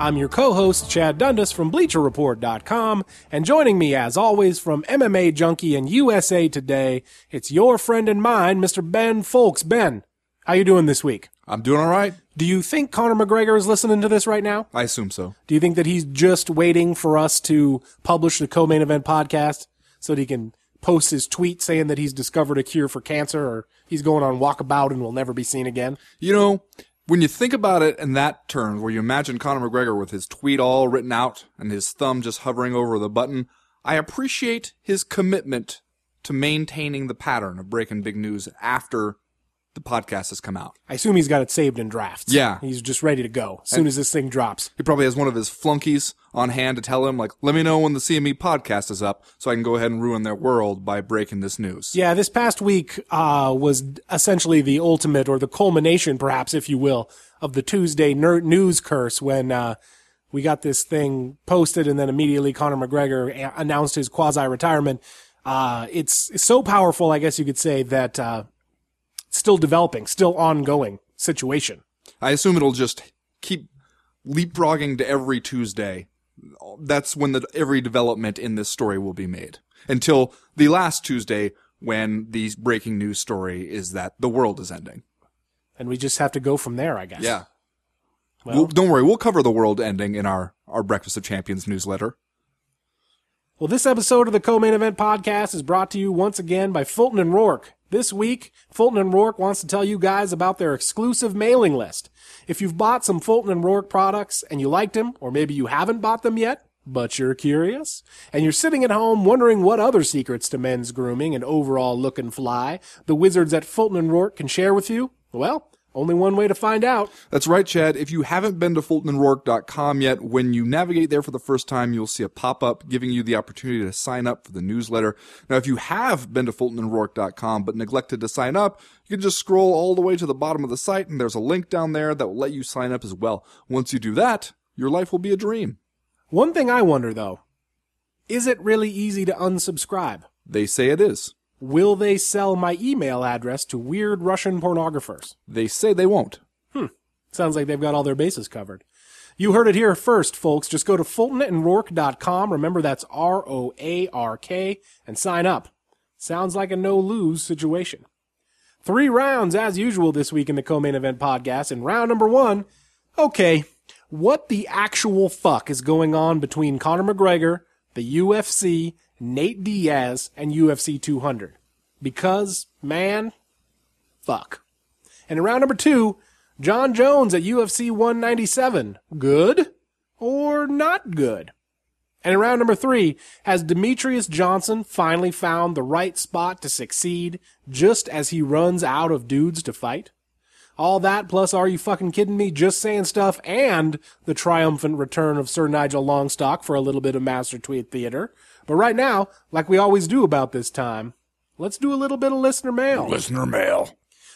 I'm your co host, Chad Dundas from BleacherReport.com, and joining me, as always, from MMA Junkie and USA Today, it's your friend and mine, Mr. Ben Fowlkes. Ben, how you doing this week? I'm doing all right. Do you think Conor McGregor is listening to this right now? I assume so. Do you think that he's just waiting for us to publish the co-main event podcast so that he can post his tweet saying that he's discovered a cure for cancer or he's going on walkabout and will never be seen again? You know, when you think about it in that terms, where you imagine Conor McGregor with his tweet all written out and his thumb just hovering over the button, I appreciate his commitment to maintaining the pattern of breaking big news after the podcast has come out. I assume he's got it saved in drafts. Yeah. He's just ready to go as soon as this thing drops. He probably has one of his flunkies on hand to tell him, like, let me know when the CME podcast is up so I can go ahead and ruin their world by breaking this news. Yeah, this past week uh, was essentially the ultimate or the culmination, perhaps, if you will, of the Tuesday ner- news curse when uh, we got this thing posted and then immediately Conor McGregor a- announced his quasi retirement. Uh, it's, it's so powerful, I guess you could say, that uh, still developing, still ongoing situation. I assume it'll just keep leapfrogging to every Tuesday. That's when the every development in this story will be made until the last Tuesday when the breaking news story is that the world is ending. And we just have to go from there, I guess. Yeah. Well- We'll- don't worry, we'll cover the world ending in our our Breakfast of Champions newsletter. Well, this episode of the Co-Main Event Podcast is brought to you once again by Fulton and Roark. This week, Fulton and Roark wants to tell you guys about their exclusive mailing list. If you've bought some Fulton and Roark products and you liked them, or maybe you haven't bought them yet, but you're curious, and you're sitting at home wondering what other secrets to men's grooming and overall look and fly the wizards at Fulton and Roark can share with you, well, only one way to find out. That's right, Chad. If you haven't been to FultonandRoark.com yet, when you navigate there for the first time, you'll see a pop-up giving you the opportunity to sign up for the newsletter. Now, if you have been to FultonandRoark.com but neglected to sign up, you can just scroll all the way to the bottom of the site and there's a link down there that will let you sign up as well. Once you do that, your life will be a dream. One thing I wonder though, is it really easy to unsubscribe? They say it is. Will they sell my email address to weird Russian pornographers? They say they won't. Hmm. Sounds like they've got all their bases covered. You heard it here first, folks. Just go to fultonandroark.com. Remember that's R-O-A-R-K and sign up. Sounds like a no-lose situation. Three rounds as usual this week in the co-main event podcast. And round number one, okay, what the actual fuck is going on between Conor McGregor, the UFC, Nate Diaz, and UFC 200? Because, man, fuck. And in round number two, Jon Jones at UFC 197. Good or not good? And in round number three, has Demetrious Johnson finally found the right spot to succeed just as he runs out of dudes to fight? All that plus are you fucking kidding me? Just saying stuff and the triumphant return of Sir Nigel Longstock for a little bit of Master Tweet Theater. But right now, like we always do about this time, let's do a little bit of listener mail. Listener mail.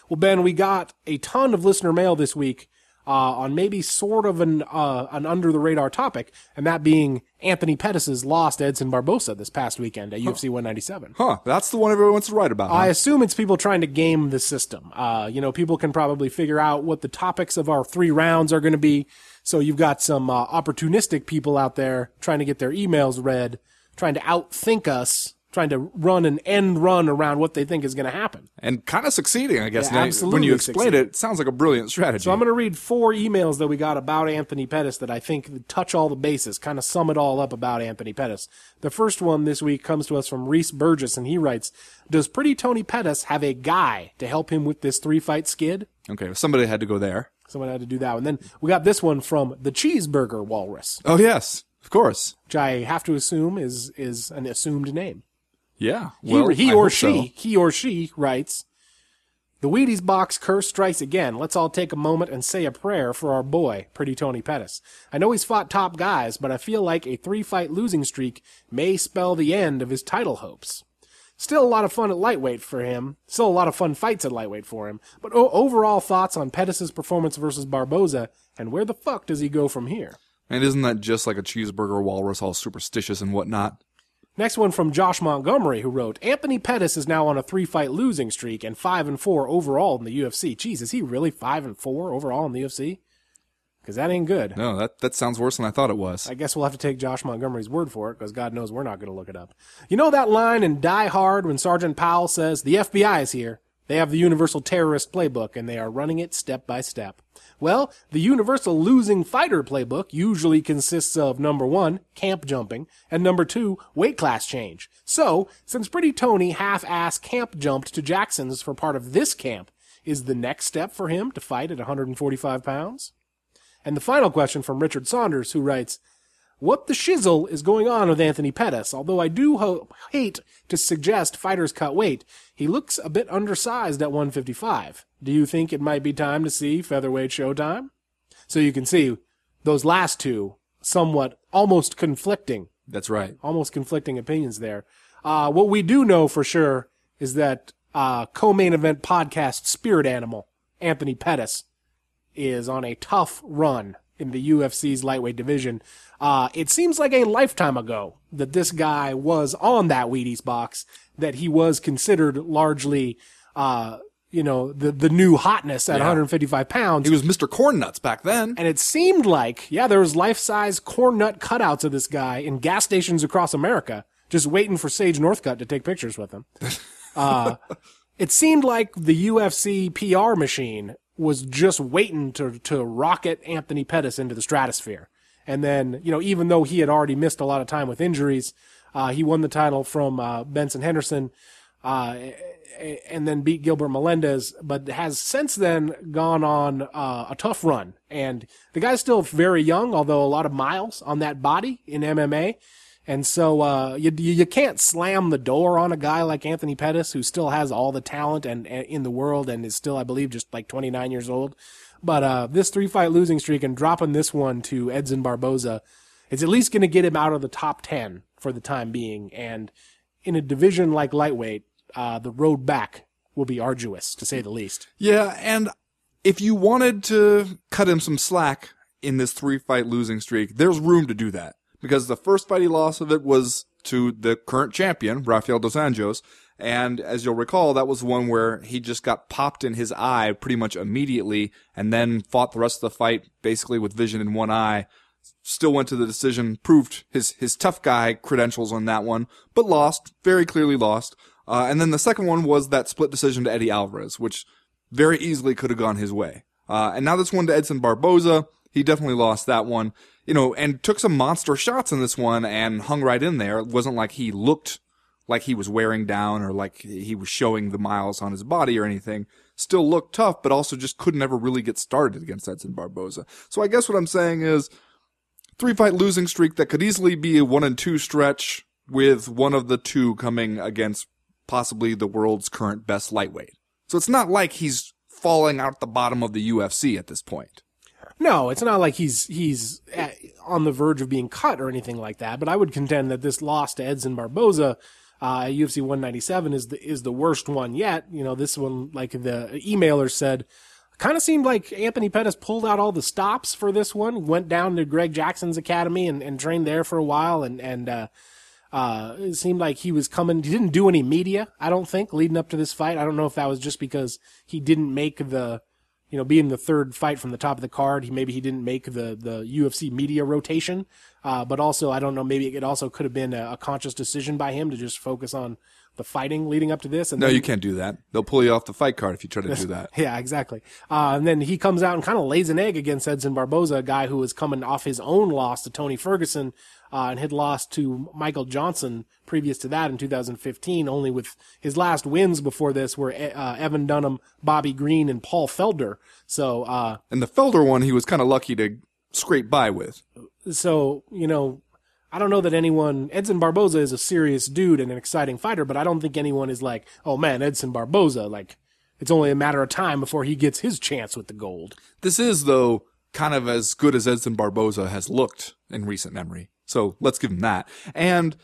Well, Ben, we got a ton of listener mail this week uh, on maybe sort of an uh, an under the radar topic, and that being Anthony Pettis' loss to Edson Barboza this past weekend at UFC 197. Huh, that's the one everyone wants to write about. I assume it's people trying to game the system. Uh, you know, people can probably figure out what the topics of our three rounds are going to be. So you've got some uh, opportunistic people out there trying to get their emails read, trying to outthink us, trying to run an end run around what they think is going to happen. and kind of succeeding, I guess. Yeah, absolutely when you explain it, it sounds like a brilliant strategy. So I'm going to read four emails that we got about Anthony Pettis that I think touch all the bases, kind of sum it all up about Anthony Pettis. The first one this week comes to us from Reese Burgess, and he writes, Does Pretty Tony Pettis have a guy to help him with this three fight skid? okay, somebody had to go there. Someone had to do that And Then we got this one from the Cheeseburger Walrus, Oh yes, of course. which I have to assume is is an assumed name. Yeah. He, Well, he I or she, so. he or she writes, The Wheaties box curse strikes again. Let's all take a moment and say a prayer for our boy, Pretty Tony Pettis. I know he's fought top guys, but I feel like a three fight losing streak may spell the end of his title hopes. Still a lot of fun at lightweight for him. Still a lot of fun fights at lightweight for him. But o- overall thoughts on Pettis' performance versus Barboza, and where the fuck does he go from here? And isn't that just like a cheeseburger walrus, all superstitious and whatnot? Next one from Josh Montgomery, who wrote, Anthony Pettis is now on a three fight losing streak and five and four overall in the UFC. Jeez, is he really five and four overall in the UFC? Because that ain't good. No, that that sounds worse than I thought it was. I guess we'll have to take Josh Montgomery's word for it because God knows we're not going to look it up. You know that line in Die Hard when Sergeant Powell says, The FBI is here. They have the Universal Terrorist Playbook and they are running it step by step. Well, the Universal Losing Fighter Playbook usually consists of number one, camp jumping, and number two, weight class change. So, since Pretty Tony half-ass camp jumped to Jackson's for part of this camp, is the next step for him to fight at 145 pounds? And the final question from Richard Saunders, who writes, what the shizzle is going on with Anthony Pettis? Although I do ho- hate to suggest fighters cut weight, he looks a bit undersized at 155. Do you think it might be time to see featherweight showtime? So you can see those last two somewhat almost conflicting, That's right. almost conflicting opinions there. Uh, what we do know for sure is that uh, co-main event podcast spirit animal Anthony Pettis is on a tough run in the UFC's lightweight division. Uh, it seems like a lifetime ago that this guy was on that Wheaties box, that he was considered largely, uh, you know, the, the new hotness at Yeah. 155 pounds. He was Mr. Corn Nuts back then. and it seemed like, yeah, there was life-size corn nut cutouts of this guy in gas stations across America, just waiting for Sage Northcutt to take pictures with him. Uh, it seemed like the UFC PR machine was just waiting to to rocket Anthony Pettis into the stratosphere. And then, you know, even though he had already missed a lot of time with injuries, uh, he won the title from uh, Benson Henderson, uh, and then beat Gilbert Melendez, but has since then gone on uh, a tough run. And the guy's still very young, although a lot of miles on that body in MMA. And so uh, you you can't slam the door on a guy like Anthony Pettis, who still has all the talent and, and in the world, and is still, I believe, just like 29 years old. But uh, this three fight losing streak and dropping this one to Edson Barboza, it's at least going to get him out of the top 10 for the time being. And in a division like lightweight, uh, the road back will be arduous, to say the least. Yeah, and if you wanted to cut him some slack in this three fight losing streak, there's room to do that. Because the first fight he lost of it was to the current champion, Rafael Dos Anjos. And as you'll recall, that was one where he just got popped in his eye pretty much immediately and then fought the rest of the fight basically with vision in one eye. Still went to the decision, proved his, his tough guy credentials on that one, but lost, very clearly lost. Uh, and then the second one was that split decision to Eddie Alvarez, which very easily could have gone his way. Uh, and now this one to Edson Barboza, he definitely lost that one, you know, and took some monster shots in this one and hung right in there. It wasn't like he looked like he was wearing down or like he was showing the miles on his body or anything. Still looked tough, but also just could never really get started against Edson Barboza. So I guess what I'm saying is three fight losing streak that could easily be a one and two stretch with one of the two coming against possibly the world's current best lightweight. So it's not like he's falling out the bottom of the UFC at this point. No, it's not like he's he's at, on the verge of being cut or anything like that. But I would contend that this loss to Edson Barboza uh, at UFC 197 is the is the worst one yet. You know, this one, like the emailer said, kind of seemed like Anthony Pettis pulled out all the stops for this one. Went down to Greg Jackson's academy and, and trained there for a while, and and uh, uh, it seemed like he was coming. He didn't do any media, I don't think, leading up to this fight. I don't know if that was just because he didn't make the, you know, being the third fight from the top of the card. He maybe he didn't make the the UFC media rotation. Uh, but also, I don't know. Maybe it also could have been a, a conscious decision by him to just focus on the fighting leading up to this. And No, then- you can't do that. They'll pull you off the fight card if you try to do that. yeah, exactly. Uh, and then he comes out and kind of lays an egg against Edson Barboza, a guy who was coming off his own loss to Tony Ferguson uh, and had lost to Michael Johnson previous to that in 2015, only with his last wins before this were uh, Evan Dunham, Bobby Green, and Paul Felder. So, uh, And the Felder one, he was kind of lucky to scrape by with. so you know, I don't know that anyone. Edson Barboza is a serious dude and an exciting fighter, but I don't think anyone is like, oh man, Edson Barboza. Like, it's only a matter of time before he gets his chance with the gold. This is, though, kind of as good as Edson Barboza has looked in recent memory. So let's give him that. And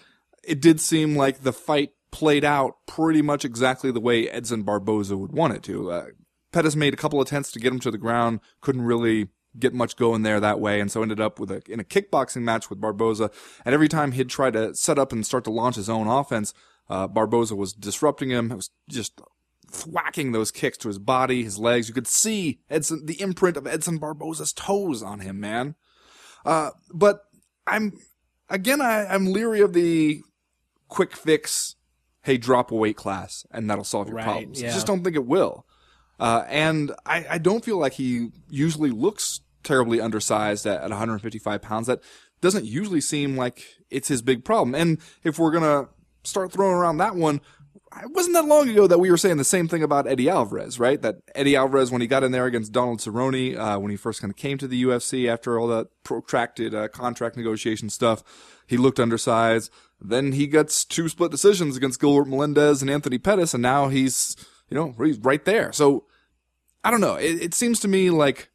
it did seem like the fight played out pretty much exactly the way Edson Barboza would want it to. Uh, Pettis made a couple attempts to get him to the ground, couldn't really get much going there that way, and so ended up with a in a kickboxing match with Barboza. And every time he'd try to set up and start to launch his own offense, uh, Barboza was disrupting him. It was just thwacking those kicks to his body, his legs. You could see Edson, the imprint of Edson Barboza's toes on him, man. Uh, but I'm again, I, I'm leery of the quick fix. Hey, drop a weight class, and that'll solve your Right, problems. I just don't think it will. Uh, and I, I don't feel like he usually looks terribly undersized at, at 155 pounds. That doesn't usually seem like it's his big problem. And if we're gonna start throwing around that one, it wasn't that long ago that we were saying the same thing about Eddie Alvarez, right? That Eddie Alvarez, when he got in there against Donald Cerrone, uh, when he first kind of came to the UFC after all that protracted uh, contract negotiation stuff, he looked undersized. Then he gets two split decisions against Gilbert Melendez and Anthony Pettis, and now he's, you know, he's right there. So I don't know. It, it seems to me like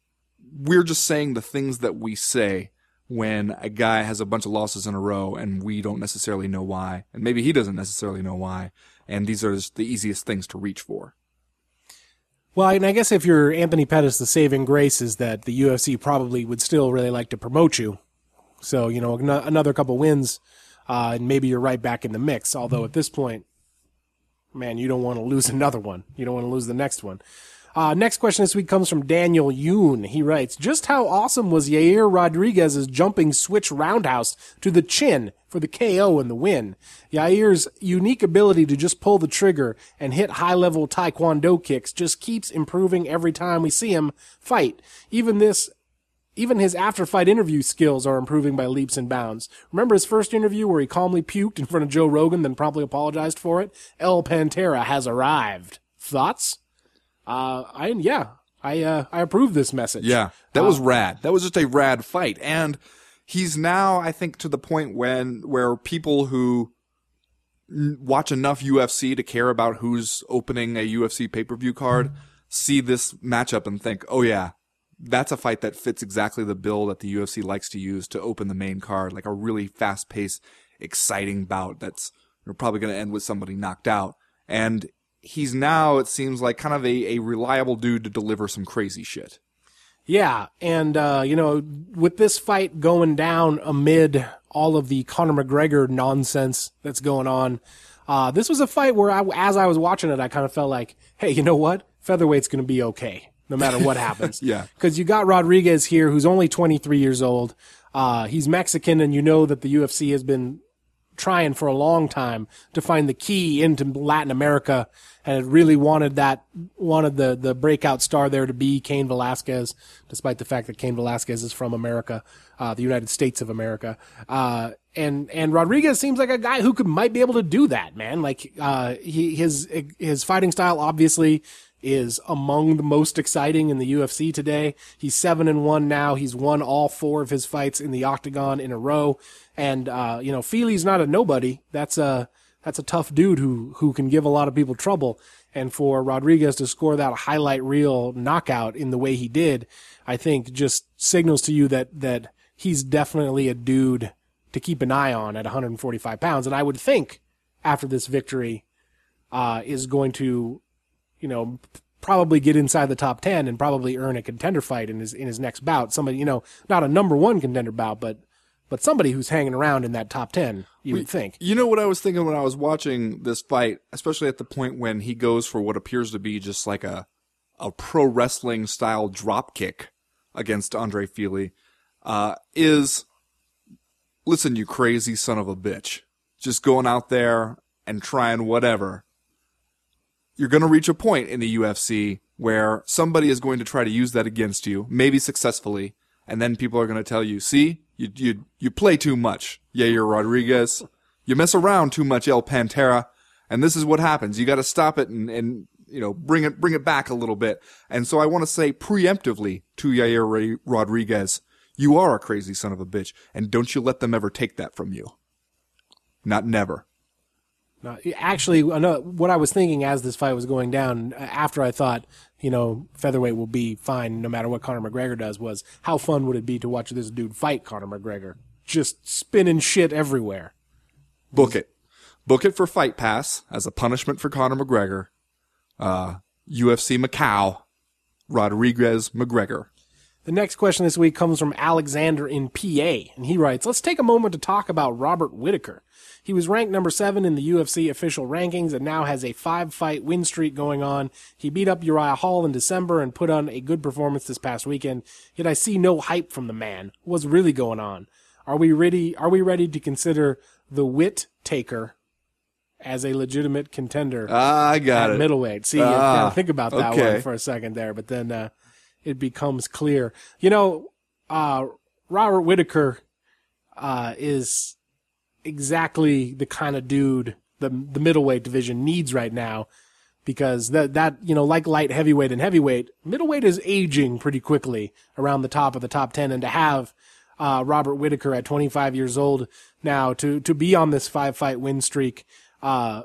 we're just saying the things that we say when a guy has a bunch of losses in a row and we don't necessarily know why. And maybe he doesn't necessarily know why. And these are the easiest things to reach for. Well, and I guess if you're Anthony Pettis, the saving grace is that the UFC probably would still really like to promote you. So, you know, another couple wins, uh, and maybe you're right back in the mix. Although at this point, man, you don't want to lose another one. You don't want to lose the next one. Uh, next question this week comes from Daniel Yoon. He writes, just how awesome was Yair Rodriguez's jumping switch roundhouse to the chin for the KO and the win? Yair's unique ability to just pull the trigger and hit high level taekwondo kicks just keeps improving every time we see him fight. Even this even his after fight interview skills are improving by leaps and bounds. Remember his first interview where he calmly puked in front of Joe Rogan, then promptly apologized for it? El Pantera has arrived. Thoughts? Uh, I, yeah, I, uh, I approve this message. Yeah, that was rad. That was just a rad fight, and he's now, I think, to the point when where people who watch enough UFC to care about who's opening a UFC pay per view card see this matchup and think, oh yeah, that's a fight that fits exactly the bill that the UFC likes to use to open the main card, like a really fast paced, exciting bout that's you know, probably going to end with somebody knocked out. And he's now, it seems like, kind of a, a reliable dude to deliver some crazy shit. Yeah, and uh, you know, with this fight going down amid all of the Conor McGregor nonsense that's going on, uh, this was a fight where, I, as I was watching it, I kind of felt like, hey, you know what? Featherweight's going to be okay no matter what happens. Yeah. because you got Rodriguez here, who's only 23 years old. Uh, he's Mexican, and you know that the UFC has been trying for a long time to find the key into Latin America and really wanted that wanted the the breakout star there to be Cain Velasquez, despite the fact that Cain Velasquez is from America, uh, the United States of America. Uh, and and Rodriguez seems like a guy who could might be able to do that, man. Like uh, he his his fighting style obviously is among the most exciting in the UFC today. He's seven and one now. He's won all four of his fights in the octagon in a row. And, uh, you know, Fili's not a nobody. That's a, that's a tough dude who, who can give a lot of people trouble. And for Rodriguez to score that highlight reel knockout in the way he did, I think just signals to you that, that he's definitely a dude to keep an eye on at 145 pounds. And I would think after this victory, uh, is going to you know, probably get inside the top 10 and probably earn a contender fight in his, in his next bout. Somebody, you know, not a number one contender bout, but, but somebody who's hanging around in that top 10, you would think. You know what I was thinking when I was watching this fight, especially at the point when he goes for what appears to be just like a a pro wrestling style drop kick against Andre Fili, uh, is listen, you crazy son of a bitch. Just going out there and trying whatever. You're going to reach a point in the UFC where somebody is going to try to use that against you, maybe successfully, and then people are going to tell you, "See, you you you play too much, Yair Rodriguez. You mess around too much, El Pantera." And this is what happens. You got to stop it and and you know bring it bring it back a little bit. And so I want to say preemptively to Yair Rodriguez, you are a crazy son of a bitch, and don't you let them ever take that from you. Not never. Uh, actually, what I was thinking as this fight was going down, uh, after I thought, you know, featherweight will be fine no matter what Conor McGregor does, was how fun would it be to watch this dude fight Conor McGregor? Just spinning shit everywhere. Book it. book it for Fight Pass as a punishment for Conor McGregor. Uh, UFC Macau, Rodriguez McGregor. The next question this week comes from Alexander in PA, and he writes, Let's take a moment to talk about Robert Whittaker. He was ranked number seven in the UFC official rankings and now has a five fight win streak going on. He beat up Uriah Hall in December and put on a good performance this past weekend, yet I see no hype from the man. What's really going on? Are we ready, are we ready to consider the wit taker as a legitimate contender Ah, I got at it. middleweight. See, Ah, think about that okay. one for a second there, but then uh, it becomes clear. You know, uh, Robert Whittaker uh, is exactly the kind of dude the the middleweight division needs right now because that that you know like light heavyweight and heavyweight middleweight is aging pretty quickly around the top of the top 10 and to have uh, Robert Whittaker at 25 years old now to to be on this five fight win streak uh,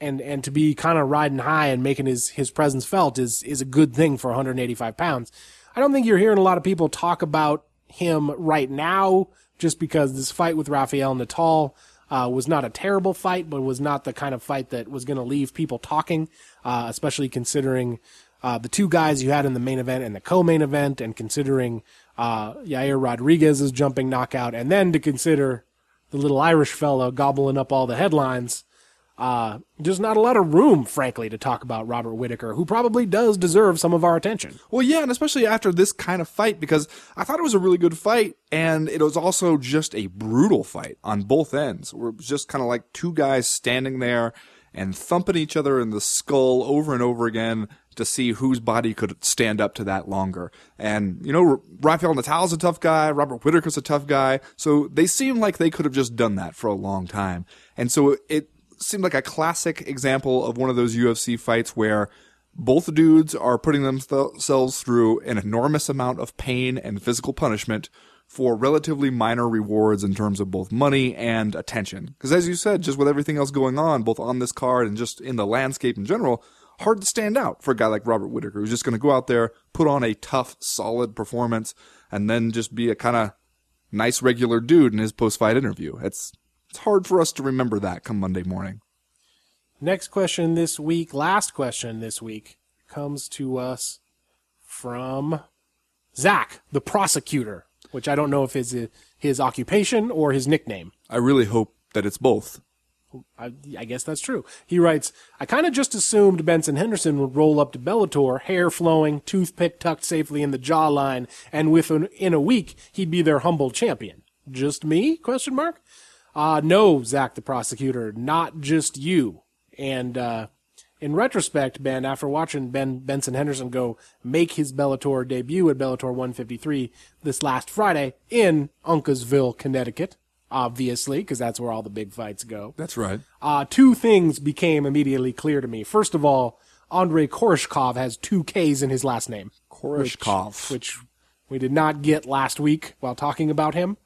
and and to be kind of riding high and making his his presence felt is is a good thing for 185 pounds. I don't think you're hearing a lot of people talk about him right now just because this fight with Rafael Natal uh, was not a terrible fight, but was not the kind of fight that was going to leave people talking, uh, especially considering uh, the two guys you had in the main event and the co-main event, and considering uh, Yair Rodriguez's jumping knockout, and then to consider the little Irish fellow gobbling up all the headlines. Uh, there's not a lot of room, frankly, to talk about Robert Whittaker, who probably does deserve some of our attention. Well, yeah, and especially after this kind of fight, because I thought it was a really good fight, and it was also just a brutal fight on both ends. It was just kind of like two guys standing there and thumping each other in the skull over and over again to see whose body could stand up to that longer. And, you know, Rafael Natal's a tough guy, Robert Whittaker's a tough guy, so they seem like they could have just done that for a long time. And so it seemed like a classic example of one of those UFC fights where both dudes are putting themselves through an enormous amount of pain and physical punishment for relatively minor rewards in terms of both money and attention. Because as you said, just with everything else going on, both on this card and just in the landscape in general, hard to stand out for a guy like Robert Whittaker, who's just going to go out there, put on a tough, solid performance, and then just be a kind of nice, regular dude in his post-fight interview. It's it's hard for us to remember that come Monday morning. Next question this week, last question this week, comes to us from Zach, the prosecutor, which I don't know if is his occupation or his nickname. I really hope that it's both. I, I guess that's true. He writes, I kind of just assumed Benson Henderson would roll up to Bellator, hair flowing, toothpick tucked safely in the jawline, and within in a week he'd be their humble champion. Just me? Question mark. Uh, no, Zach the prosecutor, not just you. And uh, in retrospect, Ben, after watching Ben Benson Henderson go make his Bellator debut at Bellator 153 this last Friday in Uncasville, Connecticut, obviously, because that's where all the big fights go That's right. uh, two things became immediately clear to me. First of all, Andrei Koreshkov has two K's in his last name, Koreshkov. which we did not get last week while talking about him.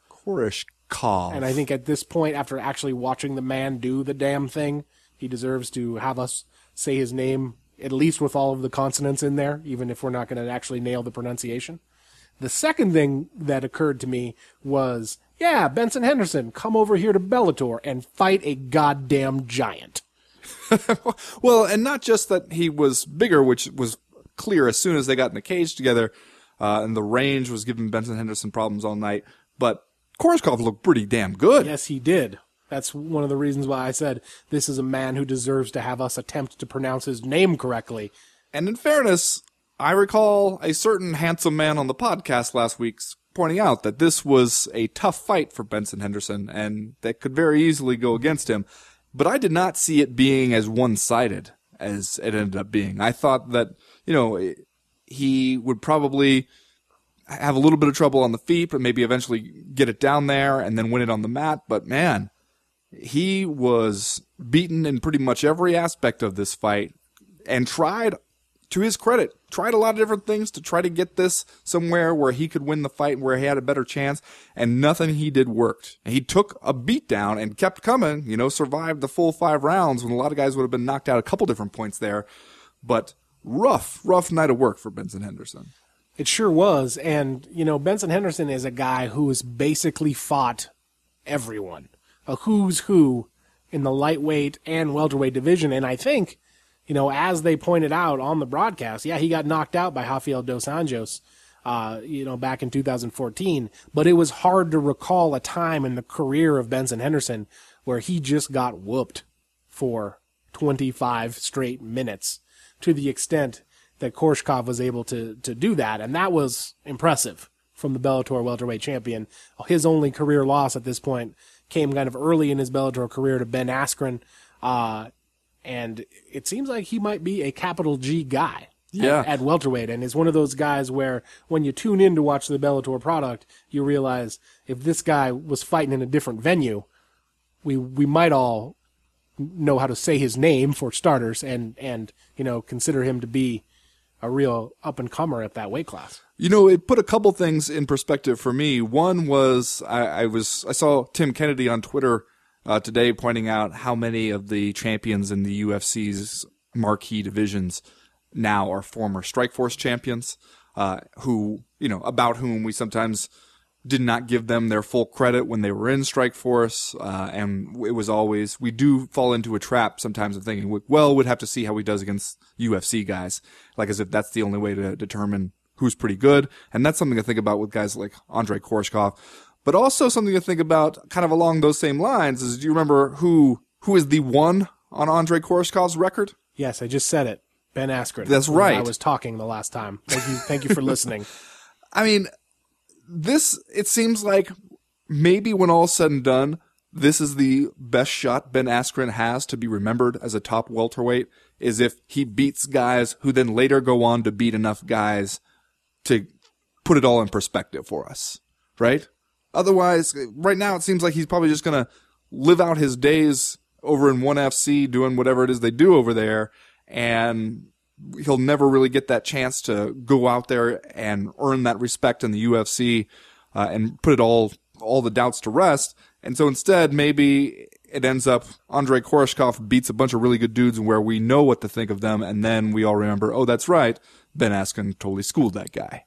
And I think at this point, after actually watching the man do the damn thing, he deserves to have us say his name at least with all of the consonants in there, even if we're not going to actually nail the pronunciation. The second thing that occurred to me was, yeah, Benson Henderson, come over here to Bellator and fight a goddamn giant. Well, and not just that he was bigger, which was clear as soon as they got in the cage together, uh, and the range was giving Benson Henderson problems all night, but Koreshkov looked pretty damn good. Yes, he did. That's one of the reasons why I said this is a man who deserves to have us attempt to pronounce his name correctly. And in fairness, I recall a certain handsome man on the podcast last week pointing out that this was a tough fight for Benson Henderson and that could very easily go against him. But I did not see it being as one sided as it ended up being. I thought that, you know, he would probably have a little bit of trouble on the feet, but maybe eventually get it down there and then win it on the mat. But man, he was beaten in pretty much every aspect of this fight and tried to his credit tried a lot of different things to try to get this somewhere where he could win the fight where he had a better chance and nothing he did worked. He took a beat down and kept coming you know survived the full five rounds when a lot of guys would have been knocked out a couple different points there. But rough rough night of work for benson henderson It sure was. And, you know, Benson Henderson is a guy who has basically fought everyone. A who's who in the lightweight and welterweight division. And I think, you know, as they pointed out on the broadcast, yeah, he got knocked out by Rafael dos Anjos, uh, you know, back in 2014. But it was hard to recall a time in the career of Benson Henderson where he just got whooped for 25 straight minutes to the extent that Koreshkov was able to, to do that. And that was impressive from the Bellator welterweight champion. His only career loss at this point came kind of early in his Bellator career to Ben Askren. Uh, and it seems like he might be a capital G guy. Yeah. At, at welterweight, and is one of those guys where when you tune in to watch the Bellator product, you realize if this guy was fighting in a different venue, we we might all know how to say his name for starters, and and you know consider him to be a real up and comer at that weight class. You know, it put a couple things in perspective for me. One was I, I was I saw Tim Kennedy on Twitter uh, today pointing out how many of the champions in the UFC's marquee divisions now are former Strikeforce champions, uh, who you know about whom we sometimes did not give them their full credit when they were in Strikeforce, uh, and it was always we do fall into a trap sometimes of thinking, well, we'd have to see how he does against UFC guys, like as if that's the only way to determine who's pretty good, and that's something to think about with guys like Andre Koreshkov, but also something to think about, kind of along those same lines. Is do you remember who who is the one on Andre Koreshkov's record? Yes, I just said it. Ben Askren. That's right. I was talking the last time. Thank you. Thank you for listening. I mean, this, it seems like maybe when all's said and done, this is the best shot Ben Askren has to be remembered as a top welterweight is if he beats guys who then later go on to beat enough guys to put it all in perspective for us, right? Otherwise, right now it seems like he's probably just going to live out his days over in 1FC doing whatever it is they do over there and he'll never really get that chance to go out there and earn that respect in the UFC uh, and put it all all the doubts to rest. And so instead, maybe it ends up Andre Koreshkov beats a bunch of really good dudes where we know what to think of them, and then we all remember, oh, that's right, Ben Askren totally schooled that guy.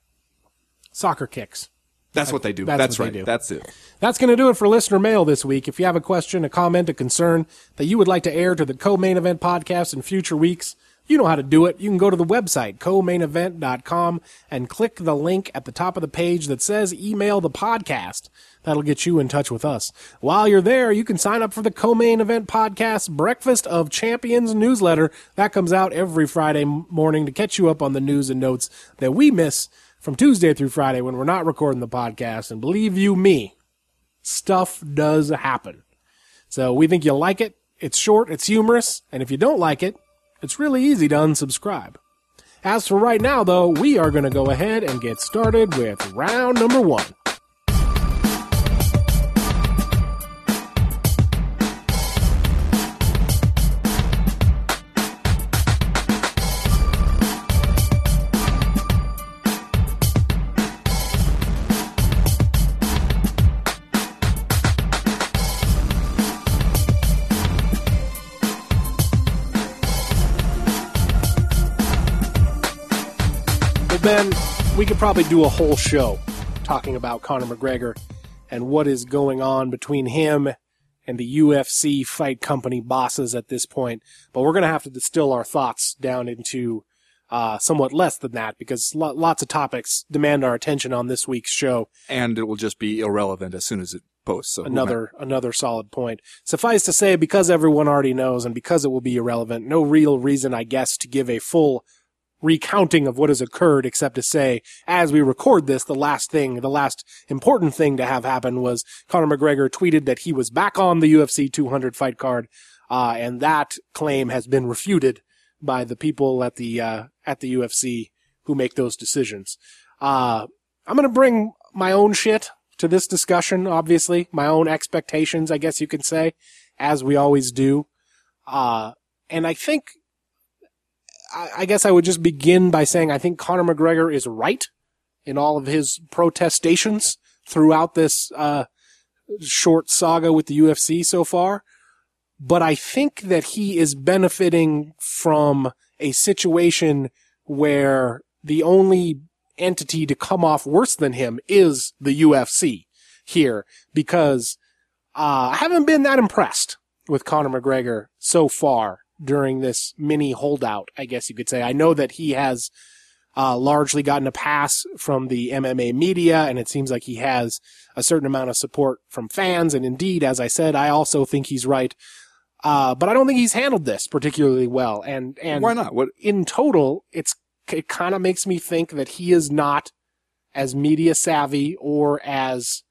Soccer kicks. That's what they do. That's That's, right. do. That's it. That's going to do it for listener mail this week. If you have a question, a comment, a concern that you would like to air to the co-main event podcast in future weeks, you know how to do it. You can go to the website, co-mainevent.com, and click the link at the top of the page that says email the podcast. That'll get you in touch with us. While you're there, you can sign up for the co-main event podcast Breakfast of Champions newsletter. That comes out every Friday morning to catch you up on the news and notes that we miss from Tuesday through Friday when we're not recording the podcast. And believe you me, stuff does happen. So we think you'll like it. It's short, it's humorous, and if you don't like it, it's really easy to unsubscribe. As for right now, though, we are going to go ahead and get started with round number one. Ben, we could probably do a whole show talking about Conor McGregor and what is going on between him and the UFC fight company bosses at this point. But we're going to have to distill our thoughts down into uh, somewhat less than that because lo- lots of topics demand our attention on this week's show. And it will just be irrelevant as soon as it posts. So Another another solid point. Suffice to say, because everyone already knows and because it will be irrelevant, no real reason, I guess, to give a full recounting of what has occurred except to say, as we record this, the last thing, the last important thing to have happen was Conor McGregor tweeted that he was back on the UFC 200 fight card, uh, and that claim has been refuted by the people at the uh, at the UFC who make those decisions. Uh, I'm gonna bring my own shit to this discussion, obviously, my own expectations, I guess you could say, as we always do. Uh, and I think, I, guess I would just begin by saying I think Conor McGregor is right in all of his protestations throughout this, uh, short saga with the UFC so far. But I think that he is benefiting from a situation where the only entity to come off worse than him is the UFC here because uh, I haven't been that impressed with Conor McGregor so far during this mini holdout, I guess you could say. I know that he has uh, largely gotten a pass from the MMA media, and it seems like he has a certain amount of support from fans. And indeed, as I said, I also think he's right. Uh, but I don't think he's handled this particularly well. And, and Why not? What? in total, it's, it kind of makes me think that he is not as media savvy or as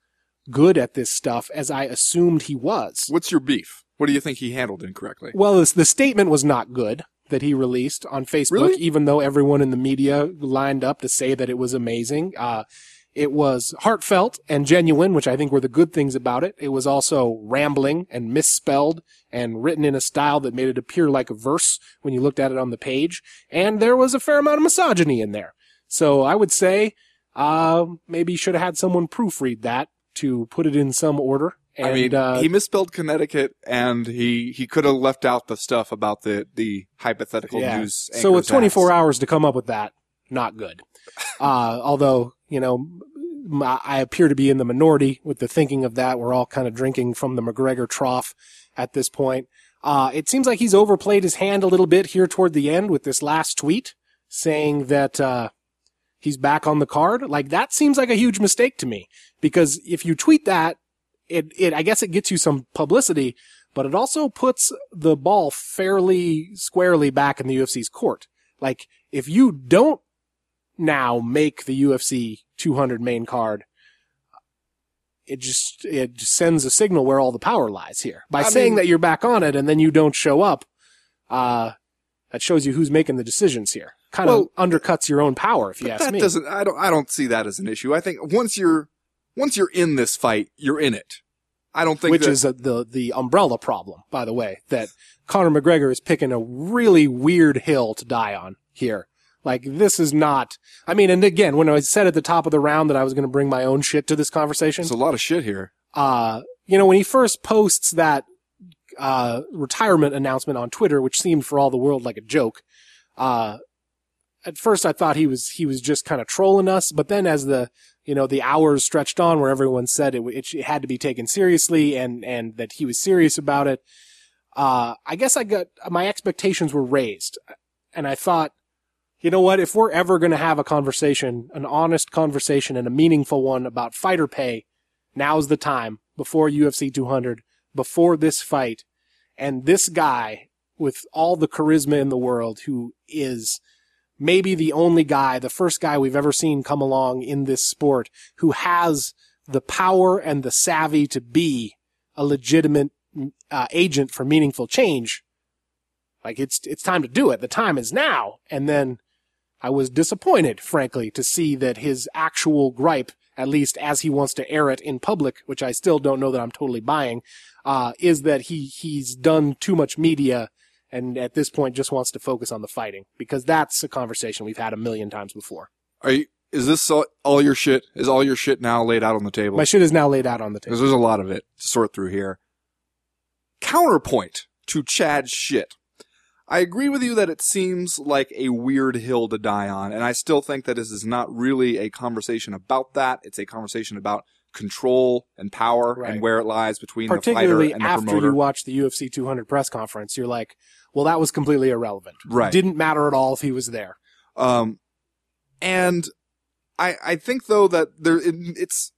good at this stuff as I assumed he was. What's your beef? What do you think he handled incorrectly? Well, this, the statement was not good that he released on Facebook, Really? even though everyone in the media lined up to say that it was amazing. Uh, it was heartfelt and genuine, which I think were the good things about it. It was also rambling and misspelled and written in a style that made it appear like a verse when you looked at it on the page. And there was a fair amount of misogyny in there. So I would say, uh, maybe you should have had someone proofread that to put it in some order. And, I mean, uh, he misspelled Connecticut, and he he could have left out the stuff about the the hypothetical news. So with 24 ass. hours to come up with that, not good. Uh, although, you know, I appear to be in the minority with the thinking of that. We're all kind of drinking from the McGregor trough at this point. Uh, it seems like he's overplayed his hand a little bit here toward the end with this last tweet saying that, uh, he's back on the card. Like that seems like a huge mistake to me because if you tweet that, it, it, I guess it gets you some publicity, but it also puts the ball fairly squarely back in the UFC's court. Like, if you don't now make the UFC 200 main card, it just, it just sends a signal where all the power lies here. By I saying mean- that you're back on it and then you don't show up, uh, that shows you who's making the decisions here. Kind Well, of undercuts your own power, if you ask that me. doesn't. I don't. I don't see that as an issue. I think once you're once you're in this fight, you're in it. I don't think which that, is uh the the umbrella problem, by the way, that Conor McGregor is picking a really weird hill to die on here. Like this is not. I mean, and again, when I said at the top of the round that I was going to bring my own shit to this conversation, there's a lot of shit here. uh, you know, when he first posts that uh, retirement announcement on Twitter, which seemed for all the world like a joke, uh, at first I thought he was he was just kind of trolling us, but then as the you know the hours stretched on, where everyone said it, it, had to be taken seriously and and that he was serious about it, uh, I guess I got my expectations were raised, and I thought. You know what? If we're ever going to have a conversation, an honest conversation and a meaningful one about fighter pay, now's the time before UFC 200, before this fight. And this guy with all the charisma in the world who is maybe the only guy, the first guy we've ever seen come along in this sport who has the power and the savvy to be a legitimate uh, agent for meaningful change. Like it's, it's time to do it. The time is now. And then I was disappointed, frankly, to see that his actual gripe, at least as he wants to air it in public, which I still don't know that I'm totally buying, uh, is that he, he's done too much media and at this point just wants to focus on the fighting because that's a conversation we've had a million times before. Are you? Is this all, all your shit? Is all your shit now laid out on the table? My shit is now laid out on the table. there's a lot of it to sort through here. Counterpoint to Chad's shit. I agree with you that it seems like a weird hill to die on, and I still think that this is not really a conversation about that. It's a conversation about control and power Right. and where it lies between the fighter Particularly and the after promoter. you watch the UFC 200 press conference, you're like, well, that was completely irrelevant. Right. Didn't matter at all if he was there. Um, and I I think though that there it, it's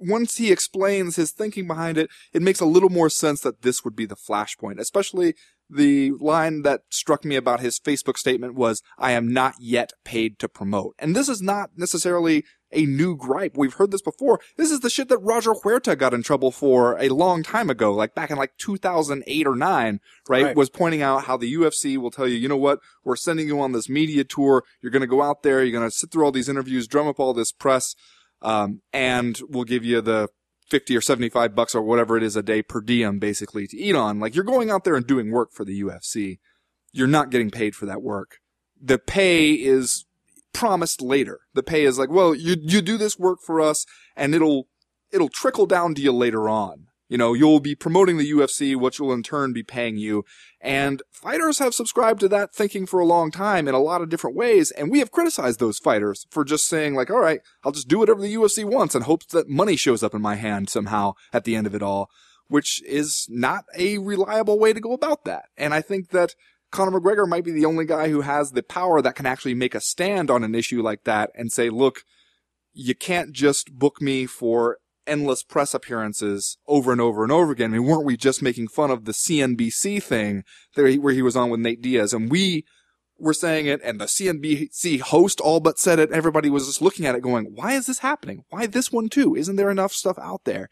once he explains his thinking behind it, it makes a little more sense that this would be the flashpoint. Especially the line that struck me about his Facebook statement was, "I am not yet paid to promote," and this is not necessarily a new gripe. We've heard this before. This is the shit that Roger Huerta got in trouble for a long time ago, like back in like 2008 or 9, right? Right. Was pointing out how the UFC will tell you, you know what? We're sending you on this media tour. You're going to go out there. You're going to sit through all these interviews, drum up all this press, um, and we'll give you the 50 or 75 bucks or whatever it is a day per diem basically to eat on. Like you're going out there and doing work for the UFC. You're not getting paid for that work. The pay is promised later. The pay is like, well, you you do this work for us and it'll it'll trickle down to you later on. You know, you'll be promoting the UFC, which will in turn be paying you. And fighters have subscribed to that thinking for a long time in a lot of different ways. And we have criticized those fighters for just saying like, all right, I'll just do whatever the UFC wants and hope that money shows up in my hand somehow at the end of it all. which is not a reliable way to go about that. And I think that Conor McGregor might be the only guy who has the power that can actually make a stand on an issue like that and say, look, you can't just book me for endless press appearances over and over and over again. I mean, weren't we just making fun of the CNBC thing where he was on with Nate Diaz? And we were saying it, and the CNBC host all but said it. Everybody was just looking at it going, why is this happening? Why this one too? Isn't there enough stuff out there?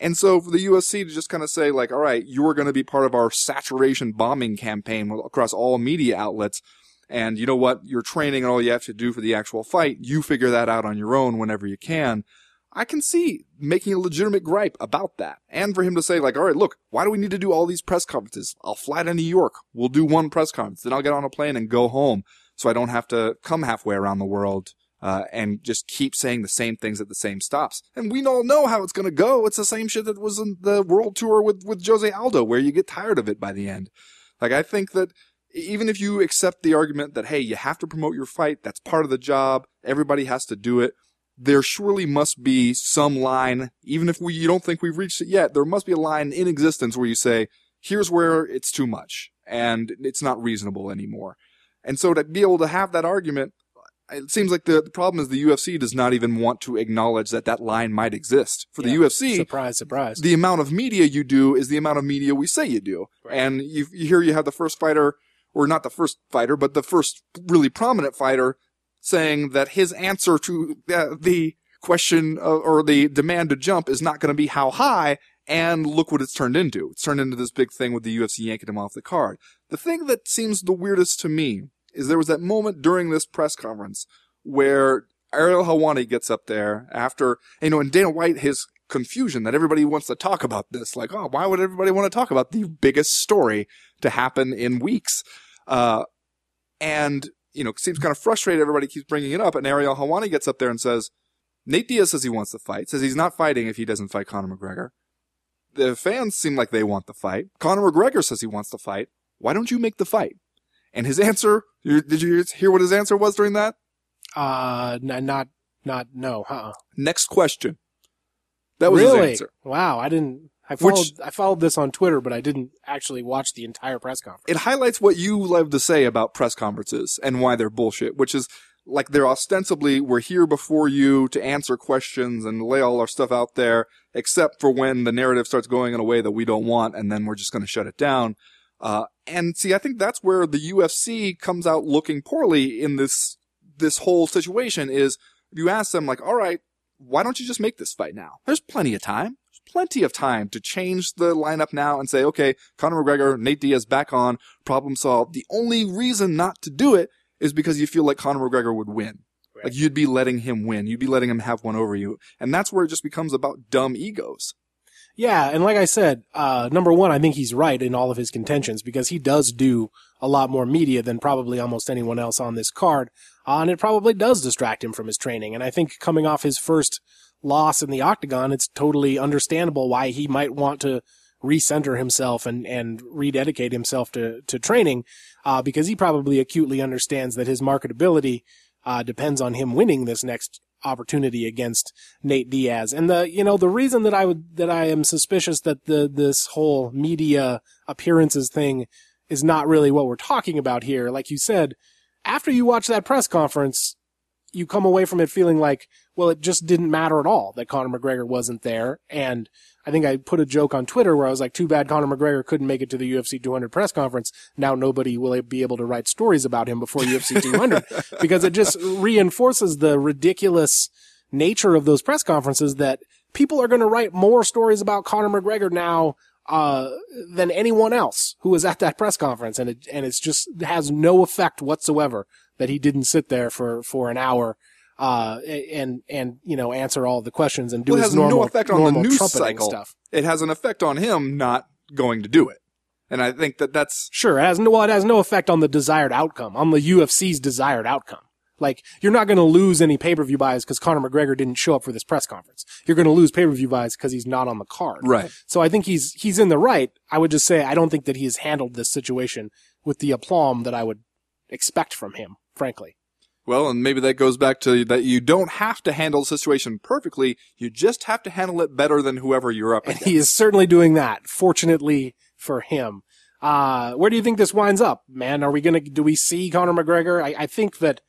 And so for the UFC to just kind of say like, all right, you're going to be part of our saturation bombing campaign across all media outlets. And you know what? You're training and all you have to do for the actual fight. You figure that out on your own whenever you can. I can see making a legitimate gripe about that. And for him to say like, all right, look, why do we need to do all these press conferences? I'll fly to New York. We'll do one press conference. Then I'll get on a plane and go home. So I don't have to come halfway around the world, uh, and just keep saying the same things at the same stops. And we all know how it's going to go. It's the same shit that was in the world tour with, with Jose Aldo, where you get tired of it by the end. Like, I think that even if you accept the argument that, hey, you have to promote your fight, that's part of the job, everybody has to do it there surely must be some line, even if we, you don't think we've reached it yet, there must be a line in existence where you say, here's where it's too much and it's not reasonable anymore. And so to be able to have that argument, it seems like the, the problem is the UFC does not even want to acknowledge that that line might exist. For Yeah. the UFC, Surprise, surprise. the amount of media you do is the amount of media we say you do. Right. And you, you hear you have the first fighter, or not the first fighter, but the first really prominent fighter saying that his answer to uh, the question or the demand to jump is not going to be how high. And look what it's turned into. It's turned into this big thing with the UFC yanking him off the card. The thing that seems the weirdest to me is there was that moment during this press conference where Ariel Helwani gets up there after, you know, and Dana White, his confusion that everybody wants to talk about this. Like, oh, why would everybody want to talk about the biggest story to happen in weeks? Uh, and, you know, seems kind of frustrated. Everybody keeps bringing it up. And Ariel Helwani gets up there and says, Nate Diaz says he wants to fight, says he's not fighting if he doesn't fight Conor McGregor. The fans seem like they want the fight. Conor McGregor says he wants to fight. Why don't you make the fight? And his answer, did you hear what his answer was during that? Uh, n- not, not, no, huh? Next question. That was really? his answer. Wow, I didn't. I Which- I followed this on Twitter, but I didn't actually watch the entire press conference. It highlights what you love to say about press conferences and why they're bullshit, which is like they're ostensibly, we're here before you to answer questions and lay all our stuff out there, except for when the narrative starts going in a way that we don't want, and then we're just going to shut it down. Uh, and see, I think that's where the UFC comes out looking poorly in this, this whole situation is if you ask them like, all right, why don't you just make this fight now? There's plenty of time. There's plenty of time to change the lineup now and say, okay, Conor McGregor, Nate Diaz back on, problem solved. The only reason not to do it is because you feel like Conor McGregor would win. Right. Like you'd be letting him win. You'd be letting him have one over you. And that's where it just becomes about dumb egos. Yeah, and like I said, uh, number one, I think he's right in all of his contentions because he does do a lot more media than probably almost anyone else on this card, uh, and it probably does distract him from his training. And I think coming off his first loss in the octagon, it's totally understandable why he might want to recenter himself and and rededicate himself to to training, uh, because he probably acutely understands that his marketability uh, depends on him winning this next opportunity against Nate Diaz. And the, you know, the reason that I would, that I am suspicious that the, this whole media appearances thing is not really what we're talking about here. Like you said, after you watch that press conference, you come away from it feeling like, well, it just didn't matter at all that Conor McGregor wasn't there. And I think I put a joke on Twitter where I was like, too bad Conor McGregor couldn't make it to the UFC 200 press conference. Now nobody will be able to write stories about him before UFC 200 because it just reinforces the ridiculous nature of those press conferences that people are going to write more stories about Conor McGregor now uh, than anyone else who was at that press conference, and it and it's just has no effect whatsoever that he didn't sit there for for an hour. Uh, and, and, you know, answer all the questions and do Well, it his has normal, no effect on the news cycle. stuff. It has an effect on him not going to do it. And I think that that's, Sure, it has no, well, it has no effect on the desired outcome, on the UFC's desired outcome. Like, you're not going to lose any pay-per-view buys because Conor McGregor didn't show up for this press conference. You're going to lose pay-per-view buys because he's not on the card. right. So I think he's, he's in the right. I would just say I don't think that he has handled this situation with the aplomb that I would expect from him, frankly. Well, and maybe that goes back to that you don't have to handle the situation perfectly. You just have to handle it better than whoever you're up against. And he is certainly doing that, fortunately for him. Uh, where do you think this winds up, man? Are we gonna, do we see Conor McGregor? I, I think that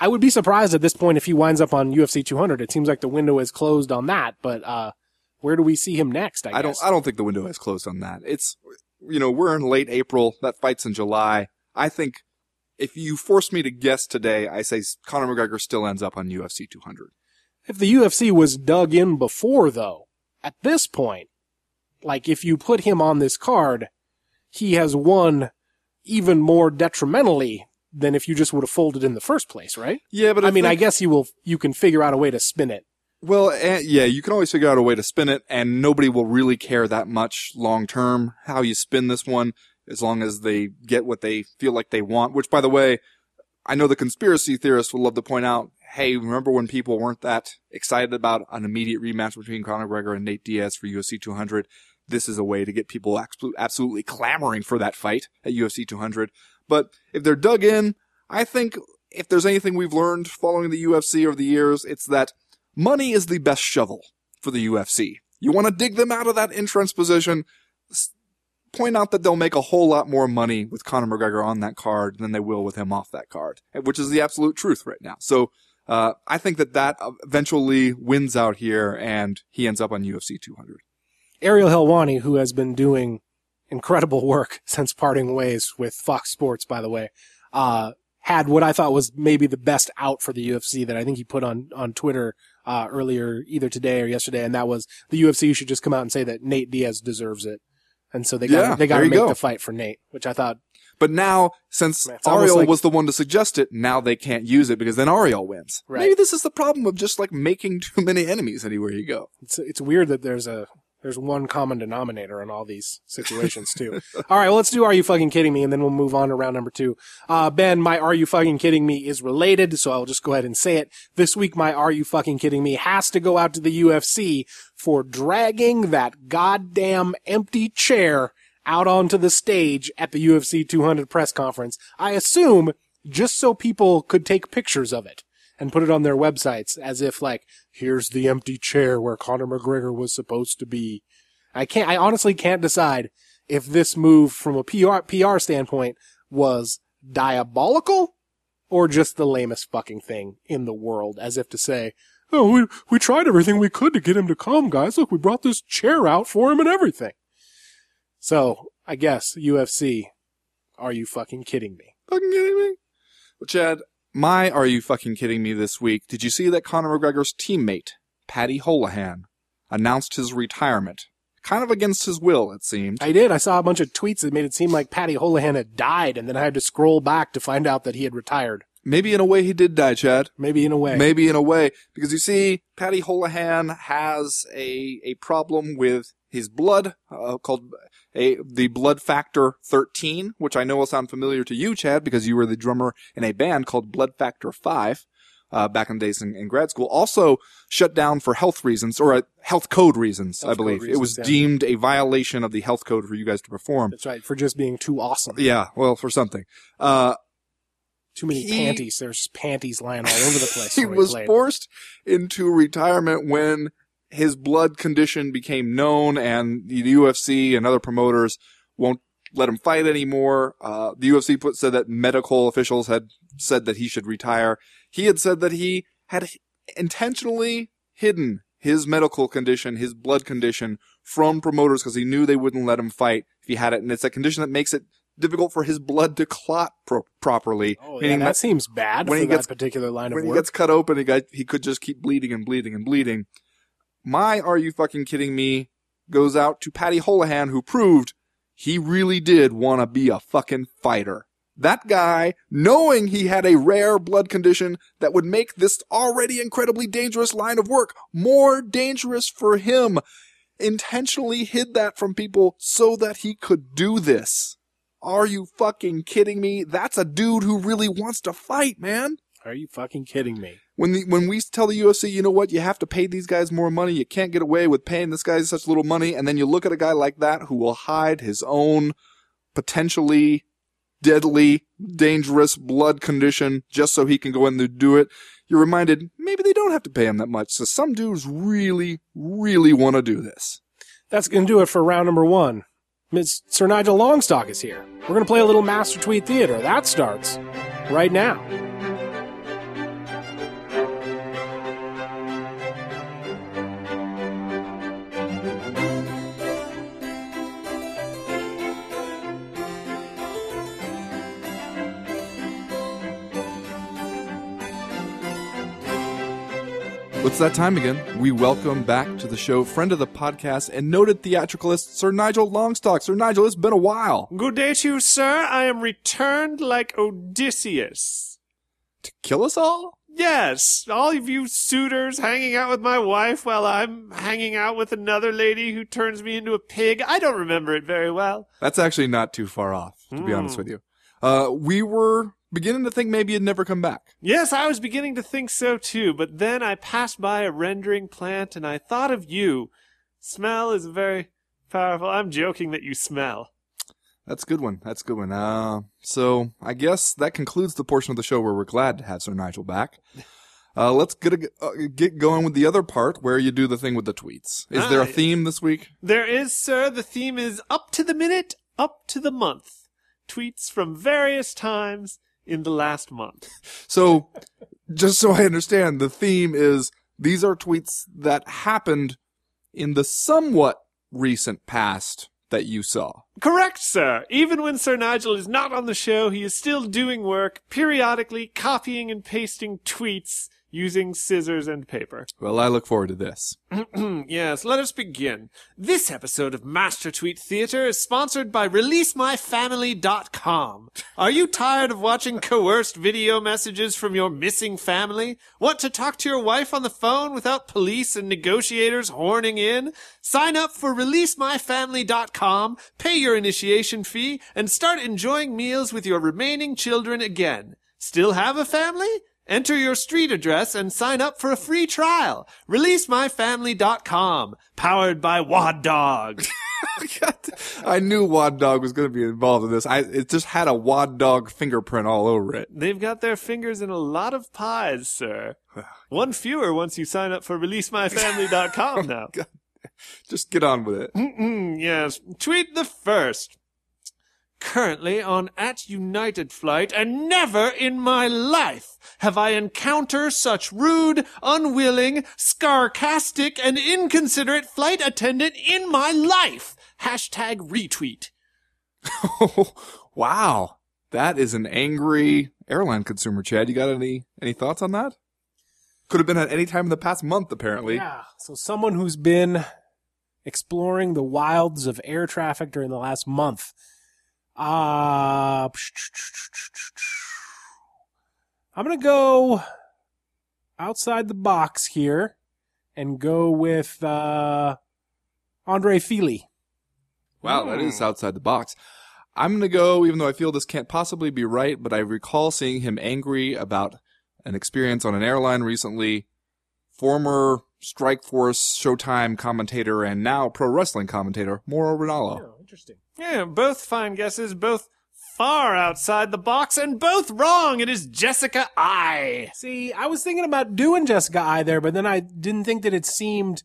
I would be surprised at this point if he winds up on UFC 200. It seems like the window is closed on that, but, uh, where do we see him next? I, I don't. I don't think the window is closed on that. It's, you know, we're in late April. That fight's in July. I think if you force me to guess today, I say Conor McGregor still ends up on UFC 200. If the UFC was dug in before, though, at this point, like if you put him on this card, he has won even more detrimentally than if you just would have folded in the first place, right? Yeah, but I mean, I guess you will, you can figure out a way to spin it. Well, yeah, you can always figure out a way to spin it, and nobody will really care that much long term how you spin this one, as long as they get what they feel like they want. Which, by the way, I know the conspiracy theorists would love to point out. Hey, remember when people weren't that excited about an immediate rematch between Conor McGregor and Nate Diaz for UFC 200? This is a way to get people absolutely clamoring for that fight at UFC 200. But if they're dug in, I think if there's anything we've learned following the UFC over the years, it's that money is the best shovel for the UFC. You want to dig them out of that entrance position. Point out that they'll make a whole lot more money with Conor McGregor on that card than they will with him off that card, which is the absolute truth right now. So, uh, I think that that eventually wins out here and he ends up on UFC 200. Ariel Helwani, who has been doing incredible work since parting ways with Fox Sports, by the way, uh, had what I thought was maybe the best out for the UFC that I think he put on, on Twitter, uh, earlier, either today or yesterday. And that was the UFC You should just come out and say that Nate Diaz deserves it. And so they got, Yeah, they got to make go. the fight for Nate, which I thought, But now, since Man, Ariel like- was the one to suggest it, now they can't use it because then Ariel wins. Right. Maybe this is the problem of just like making too many enemies anywhere you go. it's, it's weird that there's a, there's one common denominator in all these situations too. all right, well, let's do Are You Fucking Kidding Me? And then we'll move on to round number two. Uh, Ben, my Are You Fucking Kidding Me is related, so I'll just go ahead and say it. This week, my Are You Fucking Kidding Me has to go out to the UFC for dragging that goddamn empty chair out onto the stage at the UFC 200 press conference. I assume just so people could take pictures of it and put it on their websites as if like, here's the empty chair where Conor McGregor was supposed to be. I can't, I honestly can't decide if this move from a PR, PR standpoint was diabolical or just the lamest fucking thing in the world as if to say, Oh, we, we tried everything we could to get him to come, guys. Look, we brought this chair out for him and everything. So, I guess, UFC, are you fucking kidding me? Fucking kidding me? Well, Chad, my Are You Fucking Kidding Me this week, did you see that Conor McGregor's teammate, Paddy Holohan, announced his retirement? Kind of against his will, it seemed. I did. I saw a bunch of tweets that made it seem like Paddy Holohan had died, and then I had to scroll back to find out that he had retired. Maybe in a way he did die, Chad. Maybe in a way. Maybe in a way, because you see, Paddy Holohan has a a problem with his blood, uh, called a the blood factor 13, which I know will sound familiar to you, Chad, because you were the drummer in a band called Blood Factor 5. Uh, back in the days in, in grad school, also shut down for health reasons or uh, health code reasons, I Health code believe. it was yeah. deemed a violation of the health code for you guys to perform. That's right, for just being too awesome. Yeah, well, for something. Uh, Too many He- panties. There's panties lying all over the place. he was played. forced into retirement when his blood condition became known and the UFC and other promoters won't let him fight anymore. Uh, the UFC put, said that medical officials had said that he should retire. He had said that he had intentionally hidden his medical condition, his blood condition from promoters because he knew they wouldn't let him fight if he had it. And it's a condition that makes it difficult for his blood to clot pro- properly. Oh, yeah, that seems bad when for he that gets- particular line of when he gets cut open, he got he could just keep bleeding and bleeding and bleeding. My are you fucking kidding me goes out to Paddy Holohan who proved he really did want to be a fucking fighter. That guy, knowing he had a rare blood condition that would make this already incredibly dangerous line of work more dangerous for him, intentionally hid that from people so that he could do this. Are you fucking kidding me? That's a dude who really wants to fight, man Are you fucking kidding me? when the when we tell the UFC, you know what, you have to pay these guys more money. You can't get away with paying this guy such little money, and then you look at a guy like that who will hide his own potentially deadly, dangerous blood condition just so he can go in there and do it, you're reminded maybe they don't have to pay him that much. So some dudes really, really want to do this. That's going to do it for round number one. Miss Sir Nigel Longstock is here. We're going to play a little Master Tweet Theater. That starts right now. It's that time again. We welcome back to the show friend of the podcast and noted theatricalist Sir Nigel Longstock. Sir Nigel, it's been a while. Good day to you, sir. I am returned like Odysseus. To kill us all? Yes, all of you suitors hanging out with my wife while I'm hanging out with another lady who turns me into a pig. I don't remember it very well. That's actually not too far off, to be Hmm. honest with you. Uh, we were beginning to think maybe you'd never come back. Yes, I was beginning to think so too, but then I passed by a rendering plant and I thought of you. Smell is very powerful. I'm joking that you smell. That's a good one. That's a good one. Uh, so I guess that concludes the portion of the show where we're glad to have Sir Nigel back. Uh, let's get a, uh, get going with the other part where you do the thing with the tweets. Is there a theme this week? There is, sir. The theme is up to the minute, up to the month. Tweets from various times in the last month. So, just so I understand, the theme is these are tweets that happened in the somewhat recent past that you saw. Correct, sir. Even when Sir Nigel is not on the show, he is still doing work, periodically copying and pasting tweets using scissors and paper. Well, I look forward to this. yes, let us begin. This episode of Master Tweet Theater is sponsored by ReleaseMyFamily.com. Are you tired of watching coerced video messages from your missing family? Want to talk to your wife on the phone without police and negotiators horning in? Sign up for ReleaseMyFamily.com, pay your initiation fee, and start enjoying meals with your remaining children again. Still have a family? Enter your street address and sign up for a free trial. ReleaseMyFamily.com. Powered by Wad Dog. I knew Wad Dog was going to be involved in this. I it just had a Wad Dog fingerprint all over it. They've got their fingers in a lot of pies, sir. One fewer once you sign up for ReleaseMyFamily.com now. Just get on with it. Mm, yes. Tweet the first. Currently on at United Flight, and never in my life have I encountered such rude, unwilling, sarcastic, and inconsiderate flight attendant in my life. Hashtag retweet. wow, that is an angry airline consumer. Chad, you got any any thoughts on that? Could have been at any time in the past month, apparently. Yeah. So someone who's been exploring the wilds of air traffic during the last month. Uh, I'm gonna go outside the box here and go with uh, Andre Fili. Wow, that is outside the box. I'm gonna go, even though I feel this can't possibly be right, but I recall seeing him angry about an experience on an airline recently. Former Strikeforce Showtime commentator and now pro wrestling commentator, Mauro Ranallo. Oh, interesting. Yeah, both fine guesses, both far outside the box, and both wrong. It is Jessica Eye. See, I was thinking about doing Jessica Eye there, but then I didn't think that it seemed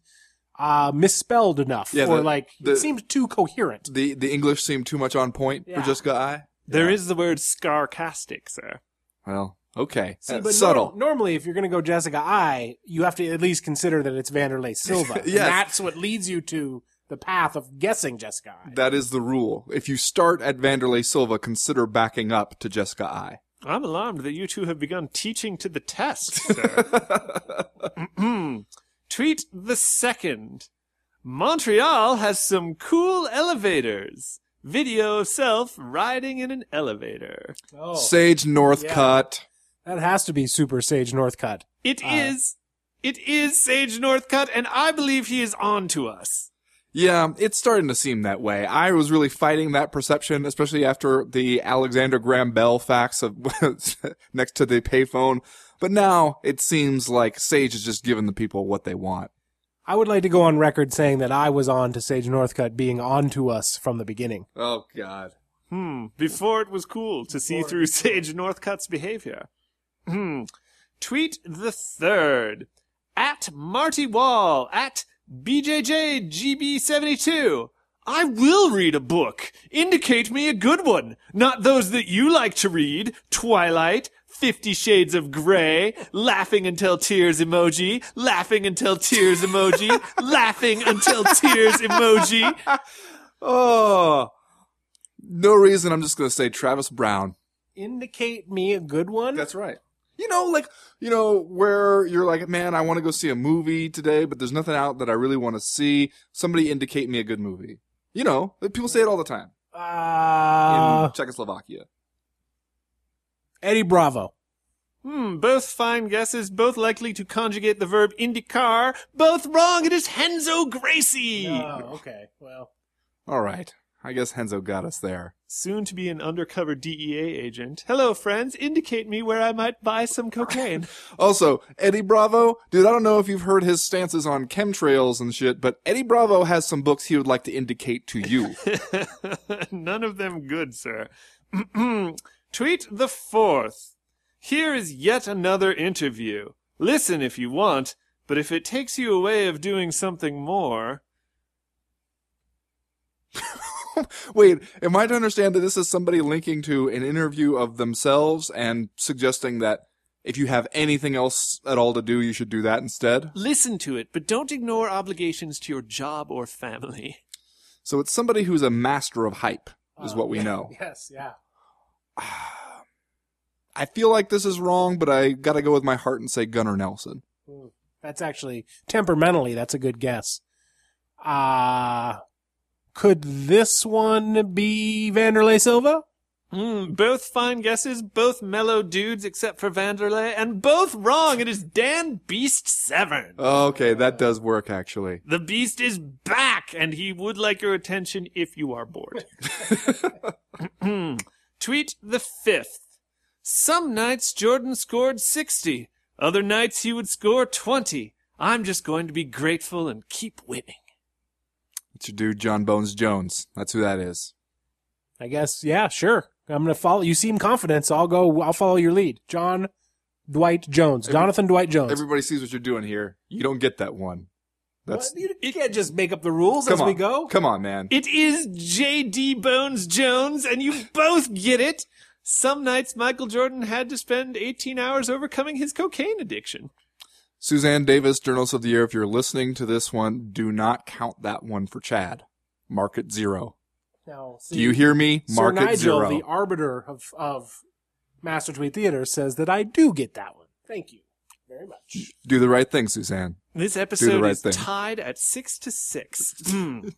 uh, misspelled enough, Yeah, or the- like the- it seemed too coherent. The the English seemed too much on point Yeah. for Jessica Eye. There is the word scarcastic, sir. Well, okay. See, That's but subtle. nor- normally, if you're going to go Jessica Eye, you have to at least consider that it's Wanderlei Silva. And that's what leads you to the path of guessing Jessica Eye. That is the rule. If you start at Wanderlei Silva, consider backing up to Jessica Eye. I'm alarmed that you two have begun teaching to the test, sir. Mm-hmm. Tweet the second. Montreal has some cool elevators. Video of self riding in an elevator. oh, Sage Northcutt. that has to be Super Sage Northcutt. It uh, is. It is Sage Northcutt, and I believe he is on to us. Yeah, it's starting to seem that way. I was really fighting that perception, especially after the Alexander Graham Bell facts of next to the payphone. But now it seems like Sage is just giving the people what they want. I would like to go on record saying that I was on to Sage Northcutt being on to us from the beginning. Oh God. Hmm. Before it was cool to see through Sage Northcutt's behavior. Hmm. Tweet the third. At Marty Wall. At BJJGB72. I will read a book. Indicate me a good one. Not those that you like to read. Twilight, Fifty Shades of Grey, laughing until tears emoji, laughing until tears emoji, laughing until tears emoji. Oh, no reason. I'm just gonna say Travis Browne. Indicate me a good one. That's right. You know, like you know, where you're like, man, I want to go see a movie today, but there's nothing out that I really want to see. Somebody indicate me a good movie. You know, people say it all the time Ah in uh, Czechoslovakia. Eddie Bravo. Hmm, both fine guesses, both likely to conjugate the verb indicar. Both wrong. It is Renzo Gracie. Oh, okay. Well, All right, I guess Renzo got us there. Soon to be an undercover DEA agent. Hello, friends. Indicate me where I might buy some cocaine. Also, Eddie Bravo, dude, I don't know if you've heard his stances on chemtrails and shit, but Eddie Bravo has some books he would like to indicate to you. None of them good, sir. Tweet the fourth. Here is yet another interview. Listen if you want, but if it takes you away of doing something more. Wait, am I to understand that this is somebody linking to an interview of themselves and suggesting that if you have anything else at all to do, you should do that instead? Listen to it, but don't ignore obligations to your job or family. So it's somebody who's a master of hype, is uh, what we know. Yes, yeah. I feel like this is wrong, but I gotta go with my heart and say Gunnar Nelson. That's actually temperamentally. That's a good guess. Uh could this one be Wanderlei Silva? Hmm, both fine guesses, both mellow dudes except for Wanderlei, and both wrong. It is Dan Beast Severn. Okay, that does work actually. The Beast is back, and he would like your attention if you are bored. Tweet the fifth. Some nights Jordan scored 60. Other nights he would score 20. I'm just going to be grateful and keep winning. It's your dude, Jon Bones Jones. That's who that is. I guess. Yeah, sure. I'm gonna follow. You seem confident, so I'll go. I'll follow your lead. Jon Dwight Jones. Jonathan Dwight Jones. Everybody sees what you're doing here. You don't get that one. That's What? You, you can't just make up the rules as on. we go. Come on, man. It is J.D. Bones Jones, and you both get it. Some nights Michael Jordan had to spend 18 hours overcoming his cocaine addiction. Suzanne Davis, Journalist of the Year. If you're listening to this one, do not count that one for Chad. Mark it zero. Now, see, Do you hear me? Sir Mark it Nigel, zero. the arbiter of of Master Tweet Theater, says that I do get that one. Thank you very much. Do the right thing, Suzanne. This episode right is thing. tied at six to six. Hmm.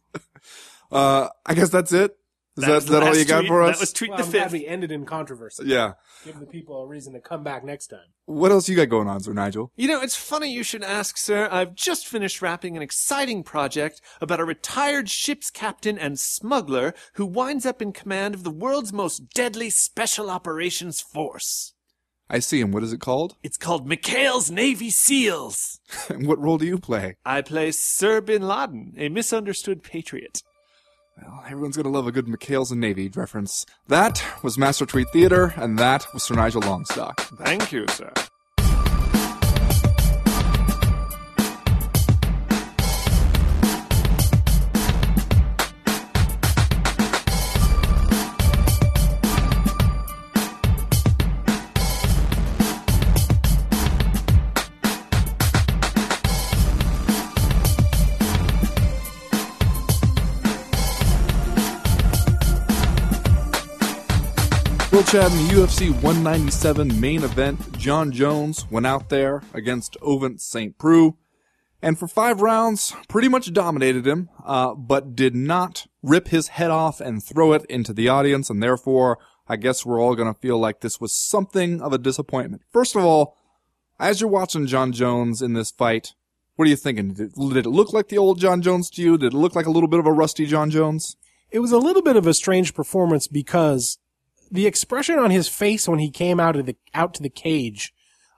Uh, I guess that's it. Is that, was is that all you got tweet. for us? That was tweet Well, the I'm glad fifth. we ended in controversy. yeah. Give the people a reason to come back next time. What else you got going on, Sir Nigel? You know, it's funny you should ask, sir. I've just finished wrapping an exciting project about a retired ship's captain and smuggler who winds up in command of the world's most deadly special operations force. I see him. What is it called? It's called McHale's Navy SEALs. And what role do you play? I play Sir Bin Laden, a misunderstood patriot. Well, everyone's gonna love a good McHale's and Navy reference. That was Master Tweet Theater, and that was Sir Nigel Longstock. Thank you, sir. In the UFC 197 main event, Jon Jones went out there against Ovince St. Preux, and for five rounds, pretty much dominated him, uh, but did not rip his head off and throw it into the audience, and therefore, I guess we're all gonna feel like this was something of a disappointment. First of all, as you're watching Jon Jones in this fight, what are you thinking? Did it, did it look like the old Jon Jones to you? Did it look like a little bit of a rusty Jon Jones? It was a little bit of a strange performance because the expression on his face when he came out of the out to the cage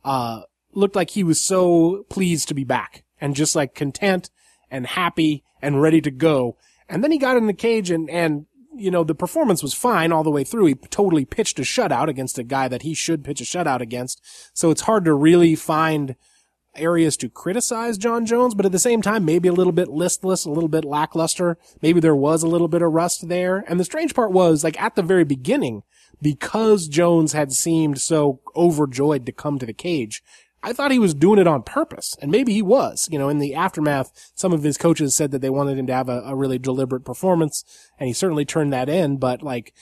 uh, looked like he was so pleased to be back and just like content and happy and ready to go. And then he got in the cage and and you know, the performance was fine all the way through. He totally pitched a shutout against a guy that he should pitch a shutout against. So it's hard to really find areas to criticize Jon Jones, but at the same time, maybe a little bit listless, a little bit lackluster. Maybe there was a little bit of rust there. And the strange part was, like, at the very beginning, because Jones had seemed so overjoyed to come to the cage, I thought he was doing it on purpose, and maybe he was. You know, in the aftermath, some of his coaches said that they wanted him to have a, a really deliberate performance, and he certainly turned that in. But like,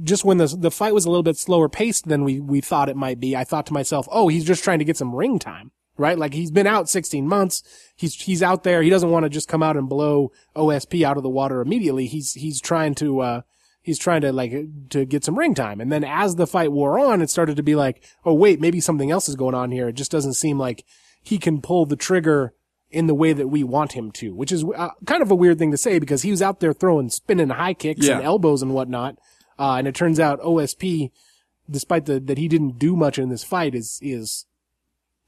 just when the the fight was a little bit slower paced than we we thought it might be, I thought to myself, oh, he's just trying to get some ring time, right? Like he's been out 16 months. He's he's out there. He doesn't want to just come out and blow OSP out of the water immediately. He's he's trying to. uh he's trying to like to get some ring time. And then as the fight wore on, it started to be like, oh wait, maybe something else is going on here. It just doesn't seem like he can pull the trigger in the way that we want him to, which is uh, kind of a weird thing to say because he was out there throwing spinning high kicks Yeah. and elbows and whatnot. Uh, and it turns out OSP, despite the, that he didn't do much in this fight is, is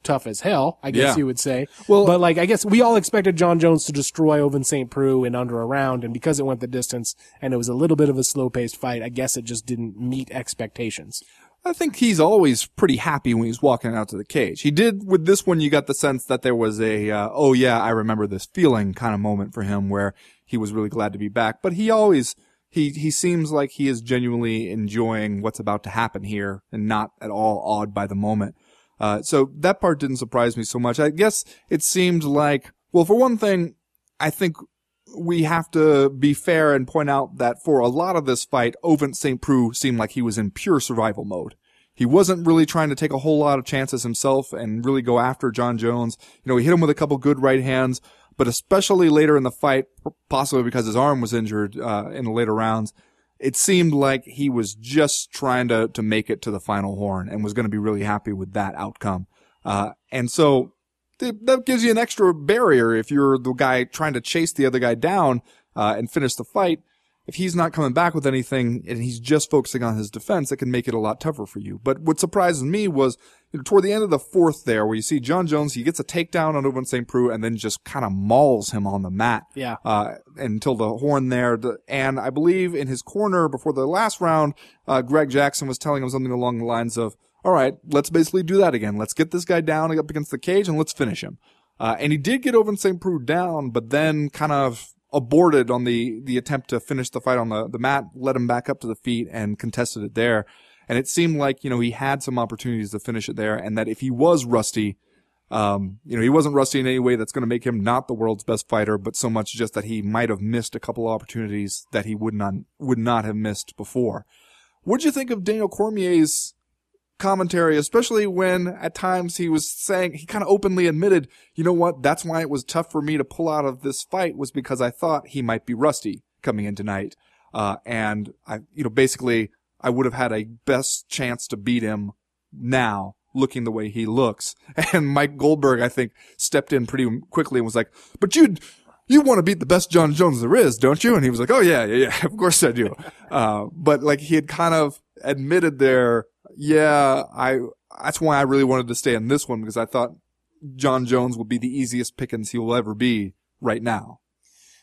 tough as hell, I guess Yeah. you would say. Well- but like, I guess we all expected Jon Jones to destroy Ovince St. Preux in under a round. And because it went the distance and it was a little bit of a slow paced fight, I guess it just didn't meet expectations. I think he's always pretty happy when he's walking out to the cage. He did with this one. You got the sense that there was a, uh, oh yeah, I remember this feeling kind of moment for him where he was really glad to be back. But he always, he, he seems like he is genuinely enjoying what's about to happen here and not at all awed by the moment. Uh, so that part didn't surprise me so much. I guess it seemed like, well, for one thing, I think we have to be fair and point out that for a lot of this fight, Ovince St. Preux seemed like he was in pure survival mode. He wasn't really trying to take a whole lot of chances himself and really go after Jon Jones. You know, he hit him with a couple good right hands, but especially later in the fight, possibly because his arm was injured, uh, in the later rounds, it seemed like he was just trying to, to make it to the final horn and was going to be really happy with that outcome. Uh, and so th- that gives you an extra barrier if you're the guy trying to chase the other guy down, uh, and finish the fight. If he's not coming back with anything and he's just focusing on his defense, it can make it a lot tougher for you. But what surprises me was you know, toward the end of the fourth there, where you see Jon Jones, he gets a takedown on Ovince St. Preux and then just kind of mauls him on the mat Yeah. uh, until the horn there. And I believe in his corner before the last round, uh, Greg Jackson was telling him something along the lines of, all right, let's basically do that again. Let's get this guy down up against the cage and let's finish him. Uh, and he did get Ovince St. Preux down, but then kind of aborted on the, the attempt to finish the fight on the, the mat, led him back up to the feet and contested it there. And it seemed like, you know, he had some opportunities to finish it there and that if he was rusty, um, you know, he wasn't rusty in any way that's going to make him not the world's best fighter, but so much just that he might have missed a couple opportunities that he would not would not have missed before. What'd you think of Daniel Cormier's commentary, especially when at times he was saying he kind of openly admitted, you know what, that's why it was tough for me to pull out of this fight was because I thought he might be rusty coming in tonight, uh, and I, you know, basically I would have had a best chance to beat him now looking the way he looks. And Mike Goldberg, I think, stepped in pretty quickly and was like, but you, you want to beat the best Jon Jones there is, don't you? And he was like, oh yeah, yeah, yeah, of course I do. Uh, but like he had kind of admitted there, yeah, I, that's why I really wanted to stay in this one because I thought Jon Jones would be the easiest pickings he will ever be right now.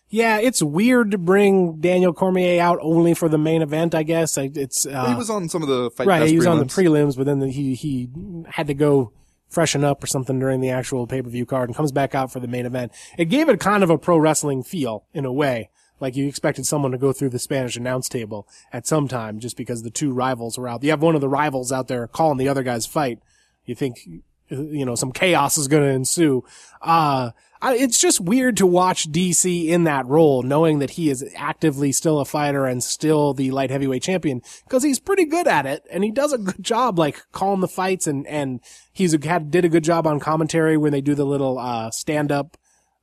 Yeah, it's weird to bring Daniel Cormier out only for the main event. I guess it's uh, he was on some of the fight right. He was on the prelims. prelims, but then the, he he had to go freshen up or something during the actual pay per view card and comes back out for the main event. It gave it kind of a pro wrestling feel in a way. Like you expected someone to go through the Spanish announce table at some time just because the two rivals were out. You have one of the rivals out there calling the other guy's fight. You think, you know, some chaos is going to ensue. Uh, I, it's just weird to watch DC in that role, knowing that he is actively still a fighter and still the light heavyweight champion, because he's pretty good at it, and he does a good job, like calling the fights, and and he's had did a good job on commentary when they do the little uh, stand up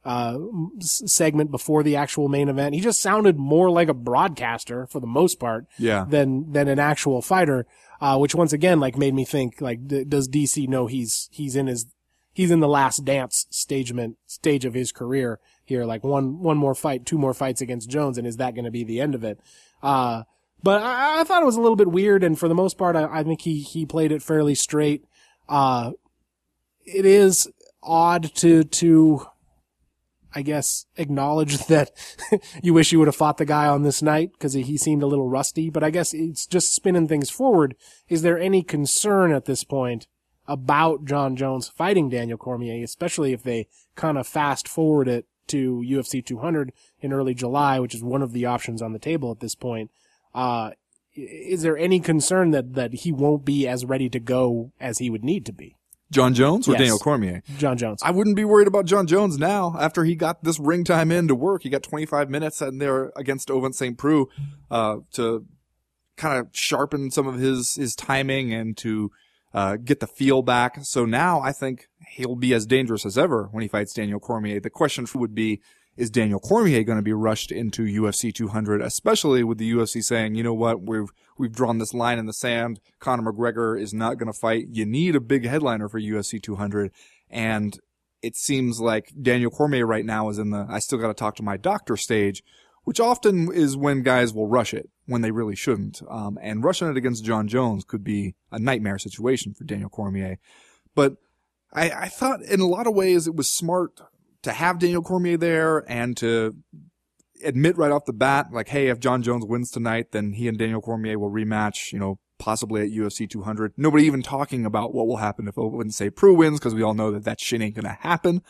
uh, segment before the actual main event. He just sounded more like a broadcaster for the most part Yeah. than than an actual fighter. Uh, which once again like made me think like d- does DC know he's he's in his he's in the last dance stagement stage of his career here like one one more fight two more fights against Jones and is that going to be the end of it? Uh, but I, I thought it was a little bit weird and for the most part I, I think he he played it fairly straight. Uh, it is odd to to I guess, acknowledge that you wish you would have fought the guy on this night because he seemed a little rusty. But I guess it's just spinning things forward. Is there any concern at this point about Jon Jones fighting Daniel Cormier, especially if they kind of fast forward it to UFC 200 in early July, which is one of the options on the table at this point? Uh, is there any concern that, that he won't be as ready to go as he would need to be? Jon Jones or Yes. Daniel Cormier? Jon Jones. I wouldn't be worried about Jon Jones now after he got this ring time in to work. He got 25 minutes in there against Ovince St. Preux, uh, to kind of sharpen some of his, his timing and to, uh, get the feel back. So now I think he'll be as dangerous as ever when he fights Daniel Cormier. The question would be, is Daniel Cormier going to be rushed into UFC 200, especially with the UFC saying, you know what, we've, we've drawn this line in the sand. Conor McGregor is not going to fight. You need a big headliner for UFC 200. And it seems like Daniel Cormier right now is in the, I still got to talk to my doctor stage, which often is when guys will rush it when they really shouldn't. Um, and rushing it against Jon Jones could be a nightmare situation for Daniel Cormier. But I, I thought in a lot of ways it was smart to have Daniel Cormier there and to admit right off the bat, like, hey, if Jon Jones wins tonight, then he and Daniel Cormier will rematch, you know, possibly at UFC 200. Nobody even talking about what will happen if Ovince St. Preux wins, because we all know that that shit ain't gonna happen.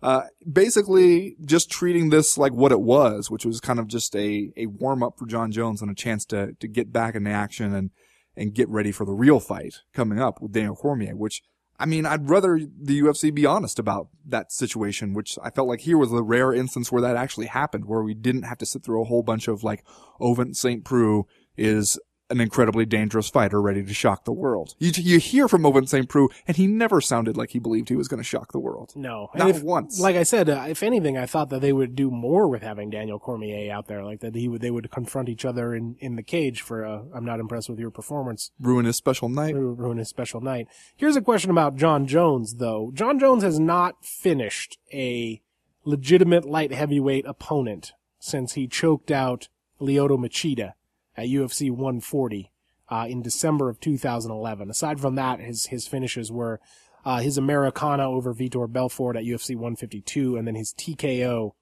Uh, basically just treating this like what it was, which was kind of just a, a warm up for Jon Jones and a chance to, to get back into action and, and get ready for the real fight coming up with Daniel Cormier, which I mean, I'd rather the UFC be honest about that situation, which I felt like here was the rare instance where that actually happened, where we didn't have to sit through a whole bunch of like, Ovince St. Preux is an incredibly dangerous fighter ready to shock the world. You, you hear from Ovince St. Preux, and he never sounded like he believed he was going to shock the world. No, Not if- once. Like I said, uh, if anything, I thought that they would do more with having Daniel Cormier out there, like that he would they would confront each other in in the cage for a "I'm not impressed with your performance" Ruin his special night. ru- ruin his special night. Here's a question about Jon Jones, though. Jon Jones has not finished a legitimate light heavyweight opponent since he choked out Lyoto Machida at UFC 140 uh, in December of 2011. Aside from that, his his finishes were uh, his Americana over Vitor Belfort at UFC 152, and then his TKO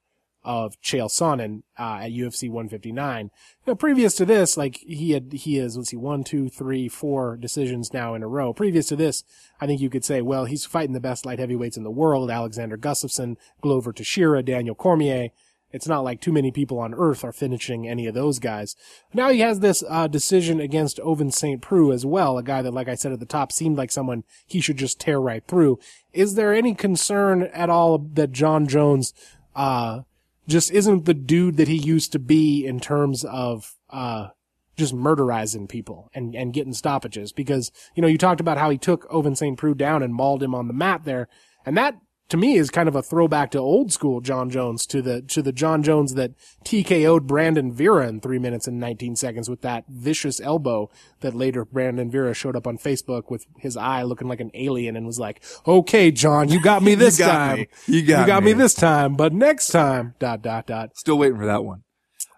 of Chael Sonnen uh, at UFC 159. Now, previous to this, like he had, he has let's see, one, two, three, four decisions now in a row. Previous to this, I think you could say, well, he's fighting the best light heavyweights in the world: Alexander Gustafsson, Glover Teixeira, Daniel Cormier. It's not like too many people on earth are finishing any of those guys. Now he has this uh, decision against Ovince St. Preux as well, a guy that, like I said at the top, seemed like someone he should just tear right through. Is there any concern at all that Jon Jones uh, just isn't the dude that he used to be in terms of uh, just murderizing people and, and getting stoppages? Because, you know, you talked about how he took Ovince St. Preux down and mauled him on the mat there, and that to me is kind of a throwback to old school Jon Jones, to the to the Jon Jones that TKO'd Brandon Vera in three minutes and 19 seconds with that vicious elbow that later Brandon Vera showed up on Facebook with his eye looking like an alien and was like, "Okay, John, you got me this you got time. me. You got me me." this time, but next time." Dot dot dot. Still waiting for that one.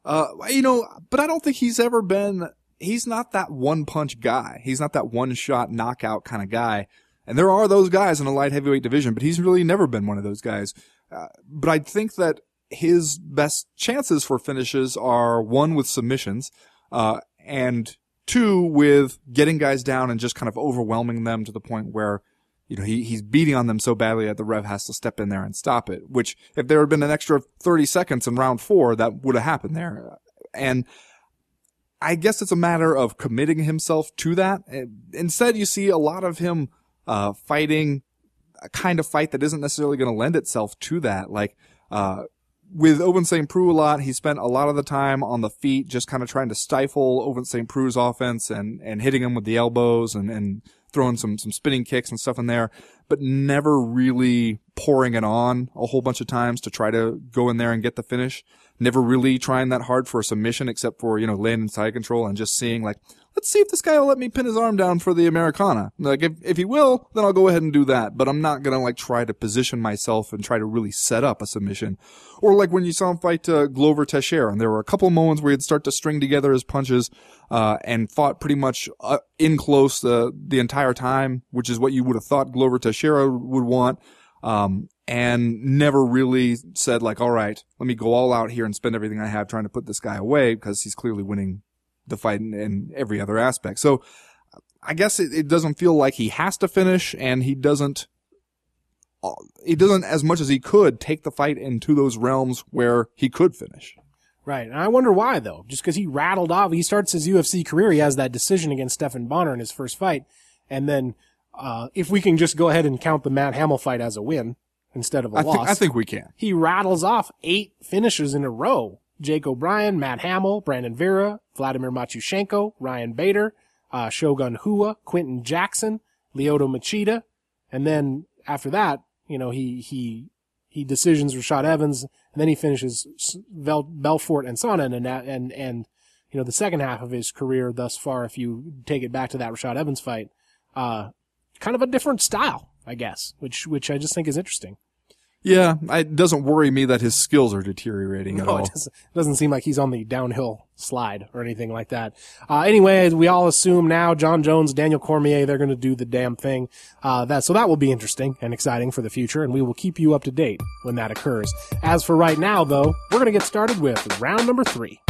Uh, you know, but I don't think he's ever been, he's not that one punch guy. He's not that one shot knockout kind of guy. And there are those guys in the light heavyweight division, but he's really never been one of those guys. Uh, but I think that his best chances for finishes are one with submissions, uh, and two with getting guys down and just kind of overwhelming them to the point where you know, he, he's beating on them so badly that the rev has to step in there and stop it, which if there had been an extra 30 seconds in round four, that would have happened there. And I guess it's a matter of committing himself to that. Instead, you see a lot of him, uh, fighting a kind of fight that isn't necessarily going to lend itself to that. Like, uh, with Ovince St. Preux a lot, he spent a lot of the time on the feet, just kind of trying to stifle Ovince St. Preux's offense and, and hitting him with the elbows and, and throwing some, some spinning kicks and stuff in there, but never really pouring it on a whole bunch of times to try to go in there and get the finish. Never really trying that hard for a submission except for, you know, laying in side control and just seeing like, let's see if this guy will let me pin his arm down for the Americana. Like if, if he will, then I'll go ahead and do that. But I'm not gonna like try to position myself and try to really set up a submission. Or like when you saw him fight uh, Glover Teixeira, and there were a couple moments where he'd start to string together his punches, uh, and fought pretty much uh, in close uh, the entire time, which is what you would have thought Glover Teixeira would want. Um, and never really said like, all right, let me go all out here and spend everything I have trying to put this guy away because he's clearly winning the fight in, in every other aspect. So I guess it, it doesn't feel like he has to finish and he doesn't, uh, he doesn't as much as he could take the fight into those realms where he could finish. Right. And I wonder why though. Just because he rattled off, he starts his UFC career, he has that decision against Stephan Bonnar in his first fight. And then, uh, if we can just go ahead and count the Matt Hamill fight as a win instead of a I loss. think, I think we can. he rattles off eight finishes in a row. Jake O'Brien, Matt Hamill, Brandon Vera, Vladimir Matyushenko, Ryan Bader, uh, Shogun Rua, Quinton Jackson, Lyoto Machida. And then after that, you know, he, he, he decisions Rashad Evans and then he finishes Bel- Belfort and Sonnen and, and, and, you know, the second half of his career thus far, if you take it back to that Rashad Evans fight, uh, kind of a different style, I guess, which, which I just think is interesting. Yeah, it doesn't worry me that his skills are deteriorating at all. it doesn't, doesn't seem like he's on the downhill slide or anything like that. Uh, anyway, we all assume now Jon Jones, Daniel Cormier, they're going to do the damn thing. Uh, that, so that will be interesting and exciting for the future, and we will keep you up to date when that occurs. As for right now, though, we're going to get started with round number three.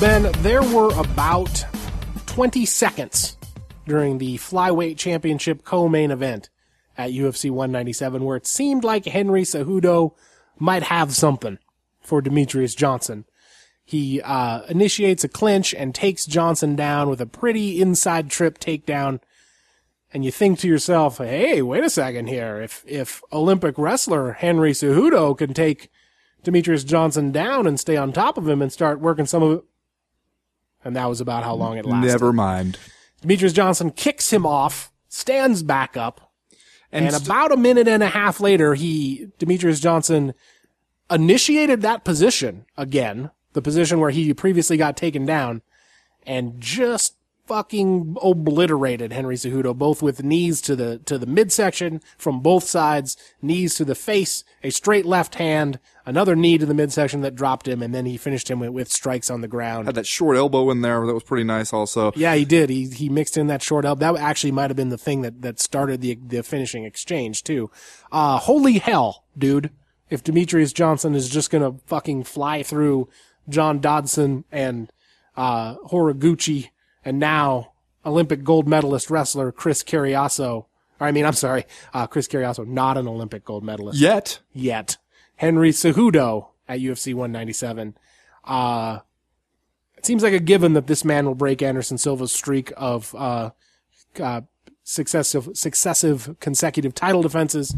Ben, there were about 20 seconds during the flyweight championship co-main event at UFC 197 where it seemed like Henry Cejudo might have something for Demetrious Johnson. He uh, initiates a clinch and takes Johnson down with a pretty inside trip takedown. And you think to yourself, hey, wait a second here. If, if Olympic wrestler Henry Cejudo can take Demetrious Johnson down and stay on top of him and start working some of. And that was about how long it lasted. Never mind. Demetrious Johnson kicks him off, stands back up, And, and st- about a minute and a half later, he, Demetrious Johnson, initiated that position again, the position where he previously got taken down, and just fucking obliterated Henry Cejudo, both with knees to the, to the midsection from both sides, knees to the face, a straight left hand, another knee to the midsection that dropped him, and then he finished him with, with strikes on the ground. had that short elbow in there that was pretty nice also. Yeah, he did. He he mixed in that short elbow. That actually might have been the thing that that started the the finishing exchange too. Uh, holy hell, dude! If Demetrious Johnson is just gonna fucking fly through John Dodson and uh, Horiguchi, and now Olympic gold medalist wrestler Chris Cariaso. I mean, I'm sorry, uh, Chris Cariaso, not an Olympic gold medalist Yet, yet. Henry Cejudo at UFC 197. Uh, it seems like a given that this man will break Anderson Silva's streak of uh, uh, successive successive consecutive title defenses,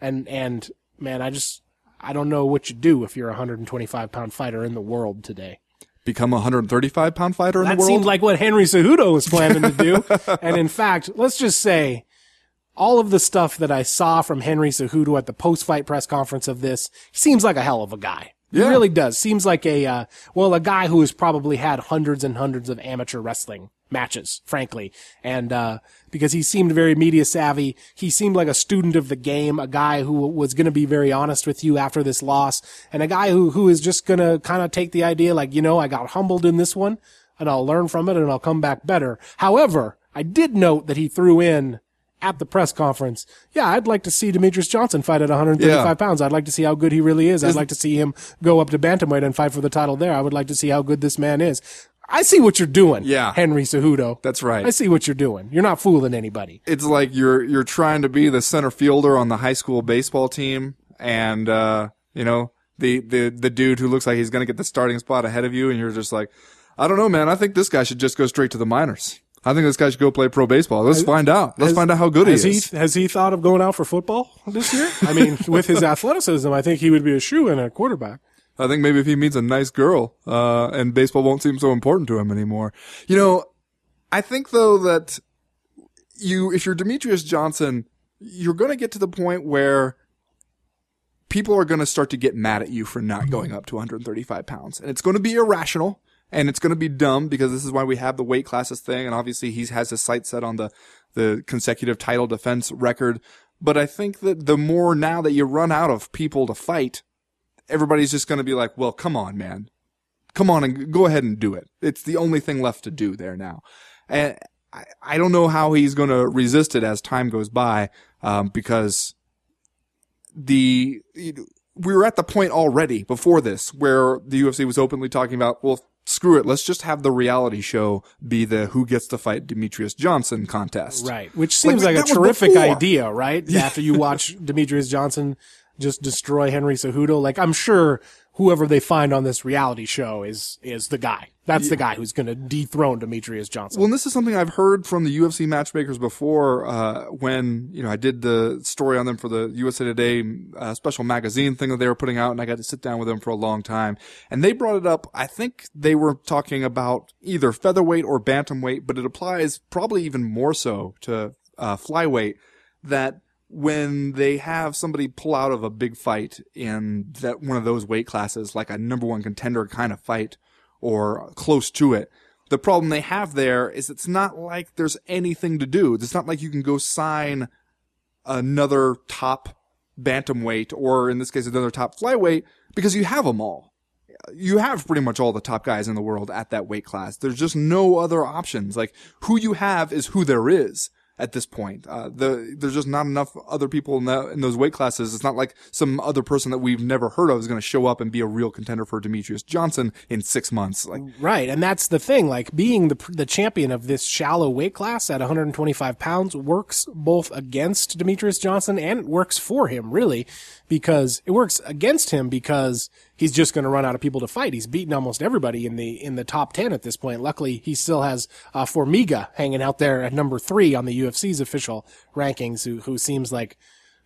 and and man, I just I don't know what you do if you're a 125 pound fighter in the world today. Become a 135 pound fighter in That the world. That seemed like what Henry Cejudo was planning to do. and in fact, let's just say all of the stuff that I saw from Henry Cejudo at the post-fight press conference of this, he seems like a hell of a guy. He Yeah. really does. Seems like a, uh, well, a guy who has probably had hundreds and hundreds of amateur wrestling matches, frankly. And, uh, because he seemed very media savvy, he seemed like a student of the game, a guy who was going to be very honest with you after this loss, and a guy who, who is just going to kind of take the idea like, you know, I got humbled in this one, and I'll learn from it and I'll come back better. However, I did note that he threw in at the press conference, yeah, I'd like to see Demetrious Johnson fight at 135 Yeah. pounds. I'd like to see how good he really is. I'd like to see him go up to bantamweight and fight for the title there. I would like to see how good this man is. I see what you're doing, Yeah. Henry Cejudo. That's right. I see what you're doing. You're not fooling anybody. it's like you're you're trying to be the center fielder on the high school baseball team, and uh, you know the the the dude who looks like he's gonna get the starting spot ahead of you, and you're just like, I don't know, man. I think this guy should just go straight to the minors. I think this guy should go play pro baseball. Let's find out. Let's find out how good he is. he has he thought of going out for football this year? I mean, with his athleticism, I think he would be a shoe in at quarterback. I think maybe if he meets a nice girl, uh, and baseball won't seem so important to him anymore. You know, I think though that you, if you're Demetrious Johnson, you're going to get to the point where people are going to start to get mad at you for not going up to 135 pounds. And it's going to be irrational and it's going to be dumb because this is why we have the weight classes thing. And obviously he has his sights set on the, the consecutive title defense record. But I think that the more now that you run out of people to fight, everybody's just going to be like, well, come on, man. Come on and go ahead and do it. It's the only thing left to do there now. And I, I don't know how he's going to resist it as time goes by, um, because the, we were at the point already before this where the UFC was openly talking about, well, screw it, let's just have the reality show be the who gets to fight Demetrious Johnson contest. Right. Which seems like, Like, a terrific idea, right? After you watch Demetrious Johnson just destroy Henry Cejudo, like I'm sure whoever they find on this reality show is is the guy. That's the guy who's going to dethrone Demetrious Johnson. Well, and this is something I've heard from the UFC matchmakers before. Uh, when you know I did the story on them for the USA Today uh, special magazine thing that they were putting out, and I got to sit down with them for a long time. And they brought it up. I think they were talking about either featherweight or bantamweight, but it applies probably even more so to uh, flyweight. That when they have somebody pull out of a big fight in that one of those weight classes, like a number one contender kind of fight or close to it. The problem they have there is it's not like there's anything to do. It's not like you can go sign another top bantamweight or in this case another top flyweight because you have them all. You have pretty much all the top guys in the world at that weight class. There's just no other options. Like who you have is who there is at this point. Uh, the, there's just not enough other people in, in those weight classes. It's not like some other person that we've never heard of is going to show up and be a real contender for Demetrious Johnson in six months. Like, Right, and that's the thing. Like being the the champion of this shallow weight class at 125 pounds works both against Demetrious Johnson and it works for him, really, because it works against him because he's just going to run out of people to fight. He's beaten almost everybody in the in the top 10 at this point. Luckily, he still has uh, Formiga hanging out there at number three on the UFC's official rankings, who who seems like.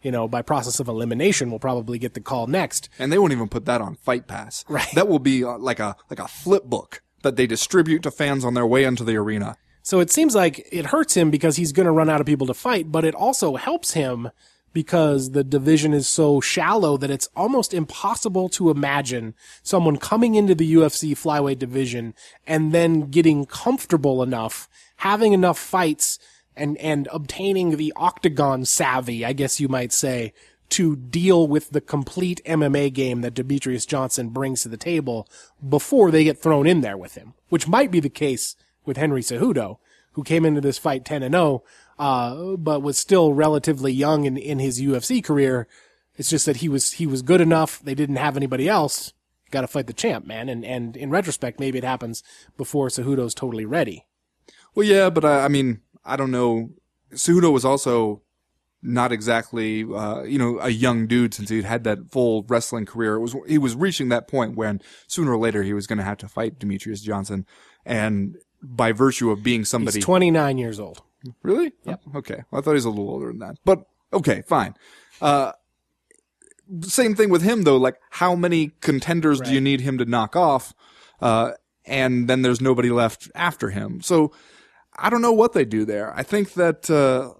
You know, by process of elimination, will probably get the call next. and they won't even put that on Fight Pass. Right. That will be uh, like a like a flip book that they distribute to fans on their way into the arena. So it seems like it hurts him because he's going to run out of people to fight, but it also helps him because the division is so shallow that it's almost impossible to imagine someone coming into the UFC flyweight division and then getting comfortable enough, having enough fights and, and obtaining the octagon savvy, I guess you might say, to deal with the complete MMA game that Demetrious Johnson brings to the table before they get thrown in there with him, which might be the case with Henry Cejudo, who came into this fight 10 and 0, uh, but was still relatively young in, in his UFC career. It's just that he was, he was good enough. They didn't have anybody else. Got to fight the champ, man. And, and in retrospect, maybe it happens before Cejudo's totally ready. Well, yeah, but I, I mean, I don't know. Cejudo was also not exactly, uh, you know, a young dude since he'd had that full wrestling career. It was he was reaching that point when sooner or later he was going to have to fight Demetrious Johnson, and by virtue of being somebody, He's 29 years old. Really? Yep. okay. Well, I thought he was a little older than that. But okay, fine. Uh, same thing with him though. Like, how many contenders do you need him to knock off? Uh, and then there's nobody left after him. So I don't know what they do there. I think that, uh,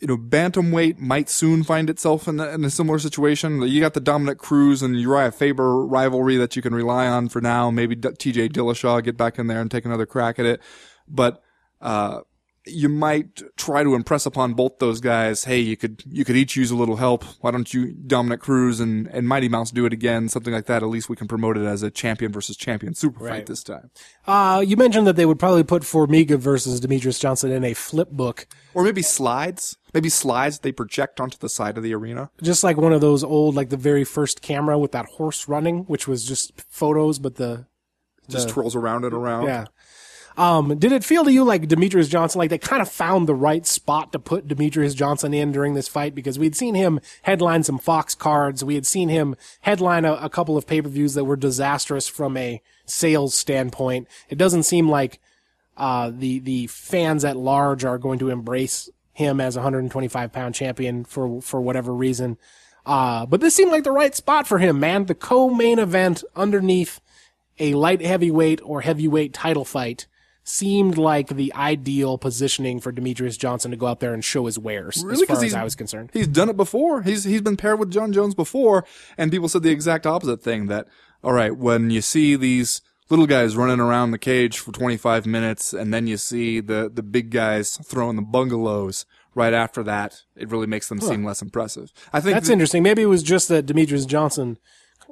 you know, bantamweight might soon find itself in, a- in a similar situation. You got the Dominick Cruz and Uriah Faber rivalry that you can rely on for now. Maybe D- TJ Dillashaw get back in there and take another crack at it. But, uh, you might try to impress upon both those guys, hey, you could you could each use a little help. Why don't you Dominick Cruz and, and Mighty Mouse do it again? Something like that. At least we can promote it as a champion versus champion super fight this time. Uh, you mentioned that they would probably put Formiga versus Demetrious Johnson in a flip book. Or maybe slides. Maybe slides they project onto the side of the arena. just like one of those old, like the very first camera with that horse running, which was just photos, but the Just twirls around and around. yeah. Um, did it feel to you like Demetrious Johnson, like they kind of found the right spot to put Demetrious Johnson in during this fight? Because we'd seen him headline some Fox cards. We had seen him headline a, a couple of pay-per-views that were disastrous from a sales standpoint. It doesn't seem like, uh, the, the fans at large are going to embrace him as a 125 pound champion for, for whatever reason. Uh, but this seemed like the right spot for him, man. The co-main event underneath a light heavyweight or heavyweight title fight seemed like the ideal positioning for Demetrious Johnson to go out there and show his wares, Really? as far as I was concerned. He's done it before. He's he's been paired with Jon Jones before, and people said the exact opposite thing. That all right, when you see these little guys running around the cage for 25 minutes, and then you see the the big guys throwing the bungalows right after that, it really makes them seem less impressive. I think That's th- interesting. Maybe it was just that Demetrious Johnson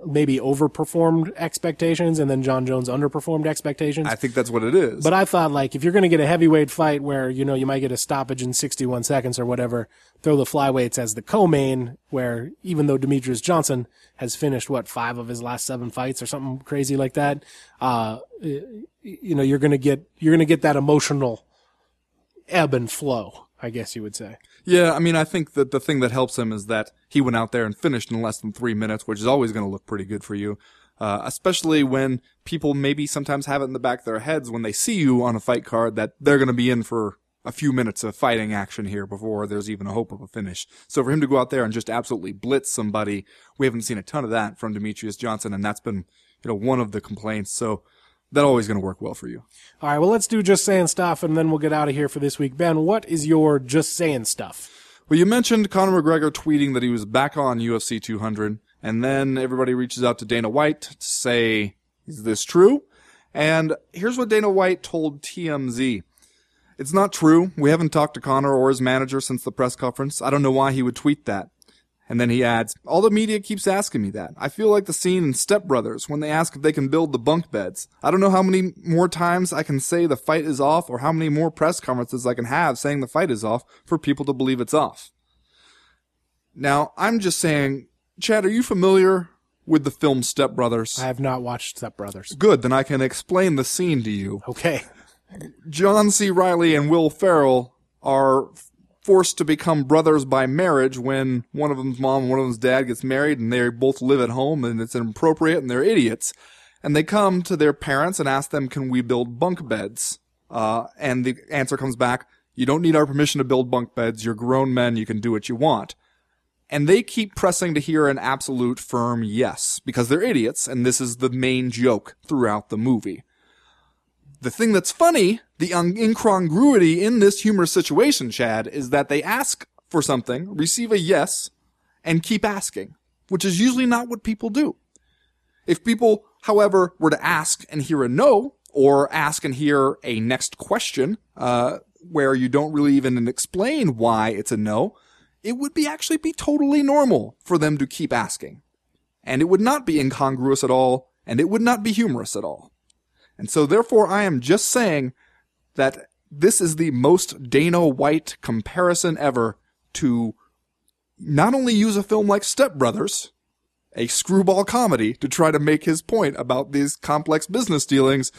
maybe overperformed expectations and then Jon Jones underperformed expectations. I think that's what it is. But I thought like if you're going to get a heavyweight fight where you know you might get a stoppage in 61 seconds or whatever, throw the flyweights as the co-main. Where even though Demetrious Johnson has finished what five of his last seven fights or something crazy like that, uh, you know you're going to get you're going to get that emotional ebb and flow. I guess you would say. Yeah, I mean, I think that the thing that helps him is that he went out there and finished in less than three minutes, which is always going to look pretty good for you. Uh, especially when people maybe sometimes have it in the back of their heads when they see you on a fight card that they're going to be in for a few minutes of fighting action here before there's even a hope of a finish. So for him to go out there and just absolutely blitz somebody, we haven't seen a ton of that from Demetrious Johnson, and that's been, you know, one of the complaints. So that always going to work well for you. All right, well let's do just saying stuff and then we'll get out of here for this week. Ben, what is your just saying stuff? Well, you mentioned Conor McGregor tweeting that he was back on UFC 200, and then everybody reaches out to Dana White to say, is this true? And here's what Dana White told TMZ. It's not true. We haven't talked to Conor or his manager since the press conference. I don't know why he would tweet that. And then he adds, all the media keeps asking me that. I feel like the scene in Step Brothers when they ask if they can build the bunk beds. I don't know how many more times I can say the fight is off or how many more press conferences I can have saying the fight is off for people to believe it's off. Now, I'm just saying, Chad, are you familiar with the film Step Brothers? I have not watched Step Brothers. Good, then I can explain the scene to you. Okay. John C. Reilly and Will Ferrell are forced to become brothers by marriage when one of them's mom and one of them's dad gets married and they both live at home and it's inappropriate and they're idiots. And they come to their parents and ask them, can we build bunk beds? Uh, and the answer comes back, you don't need our permission to build bunk beds. You're grown men. You can do what you want. And they keep pressing to hear an absolute firm yes because they're idiots and this is the main joke throughout the movie. The thing that's funny, the incongruity in this humorous situation, Chad, is that they ask for something, receive a yes, and keep asking, which is usually not what people do. If people, however, were to ask and hear a no, or ask and hear a next question, uh, where you don't really even explain why it's a no, it would be actually be totally normal for them to keep asking. And it would not be incongruous at all, and it would not be humorous at all. And so therefore I am just saying that this is the most Dana White comparison ever to not only use a film like Step Brothers, a screwball comedy to try to make his point about these complex business dealings,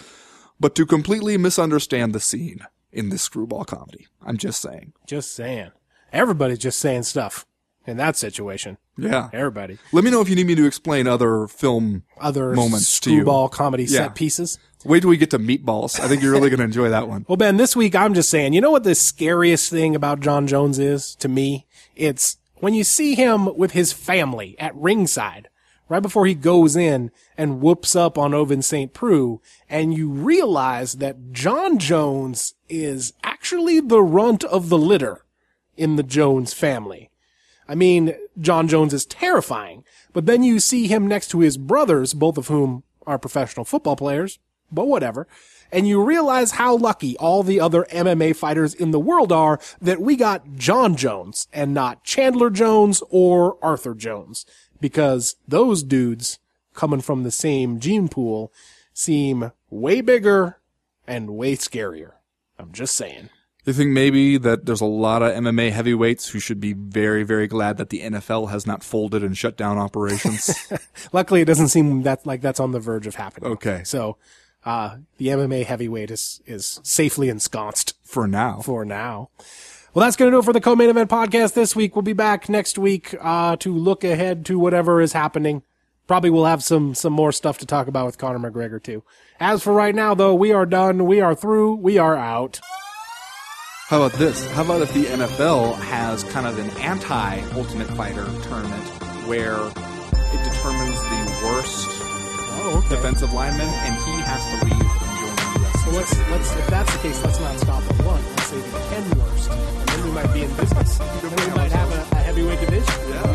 but to completely misunderstand the scene in this screwball comedy. I'm just saying. Just saying. Everybody's just saying stuff in that situation. Yeah. Everybody. Let me know if you need me to explain other film Other moments to you. screwball comedy Yeah. set pieces. Wait till we get to meatballs. I think you're really going to enjoy that one. Well, Ben, this week I'm just saying, you know what the scariest thing about Jon Jones is to me? It's when you see him with his family at ringside, right before he goes in and whoops up on Ovince St. Preux, and you realize that Jon Jones is actually the runt of the litter in the Jones family. I mean, Jon Jones is terrifying, but then you see him next to his brothers, both of whom are professional football players, but whatever. And you realize how lucky all the other MMA fighters in the world are that we got Jon Jones and not Chandler Jones or Arthur Jones. Because those dudes coming from the same gene pool seem way bigger and way scarier. I'm just saying. You think maybe that there's a lot of MMA heavyweights who should be very, very glad that the NFL has not folded and shut down operations? Luckily, it doesn't seem that like that's on the verge of happening. Okay. So, uh, the MMA heavyweight is, is safely ensconced for now. for now. Well, that's going to do it for the co-main event podcast this week. We'll be back next week, uh, to look ahead to whatever is happening. Probably we'll have some, some more stuff to talk about with Conor McGregor too. As for right now though, we are done. We are through. We are out. How about this? How about if the NFL has kind of an anti Ultimate Fighter tournament where it determines the worst Oh, okay. defensive lineman and he has to leave and join the UFC? let's let's if that's the case, let's not stop at one. Let's say the ten worst, and then we might be in business. Then we might have a, a heavyweight division. Yeah.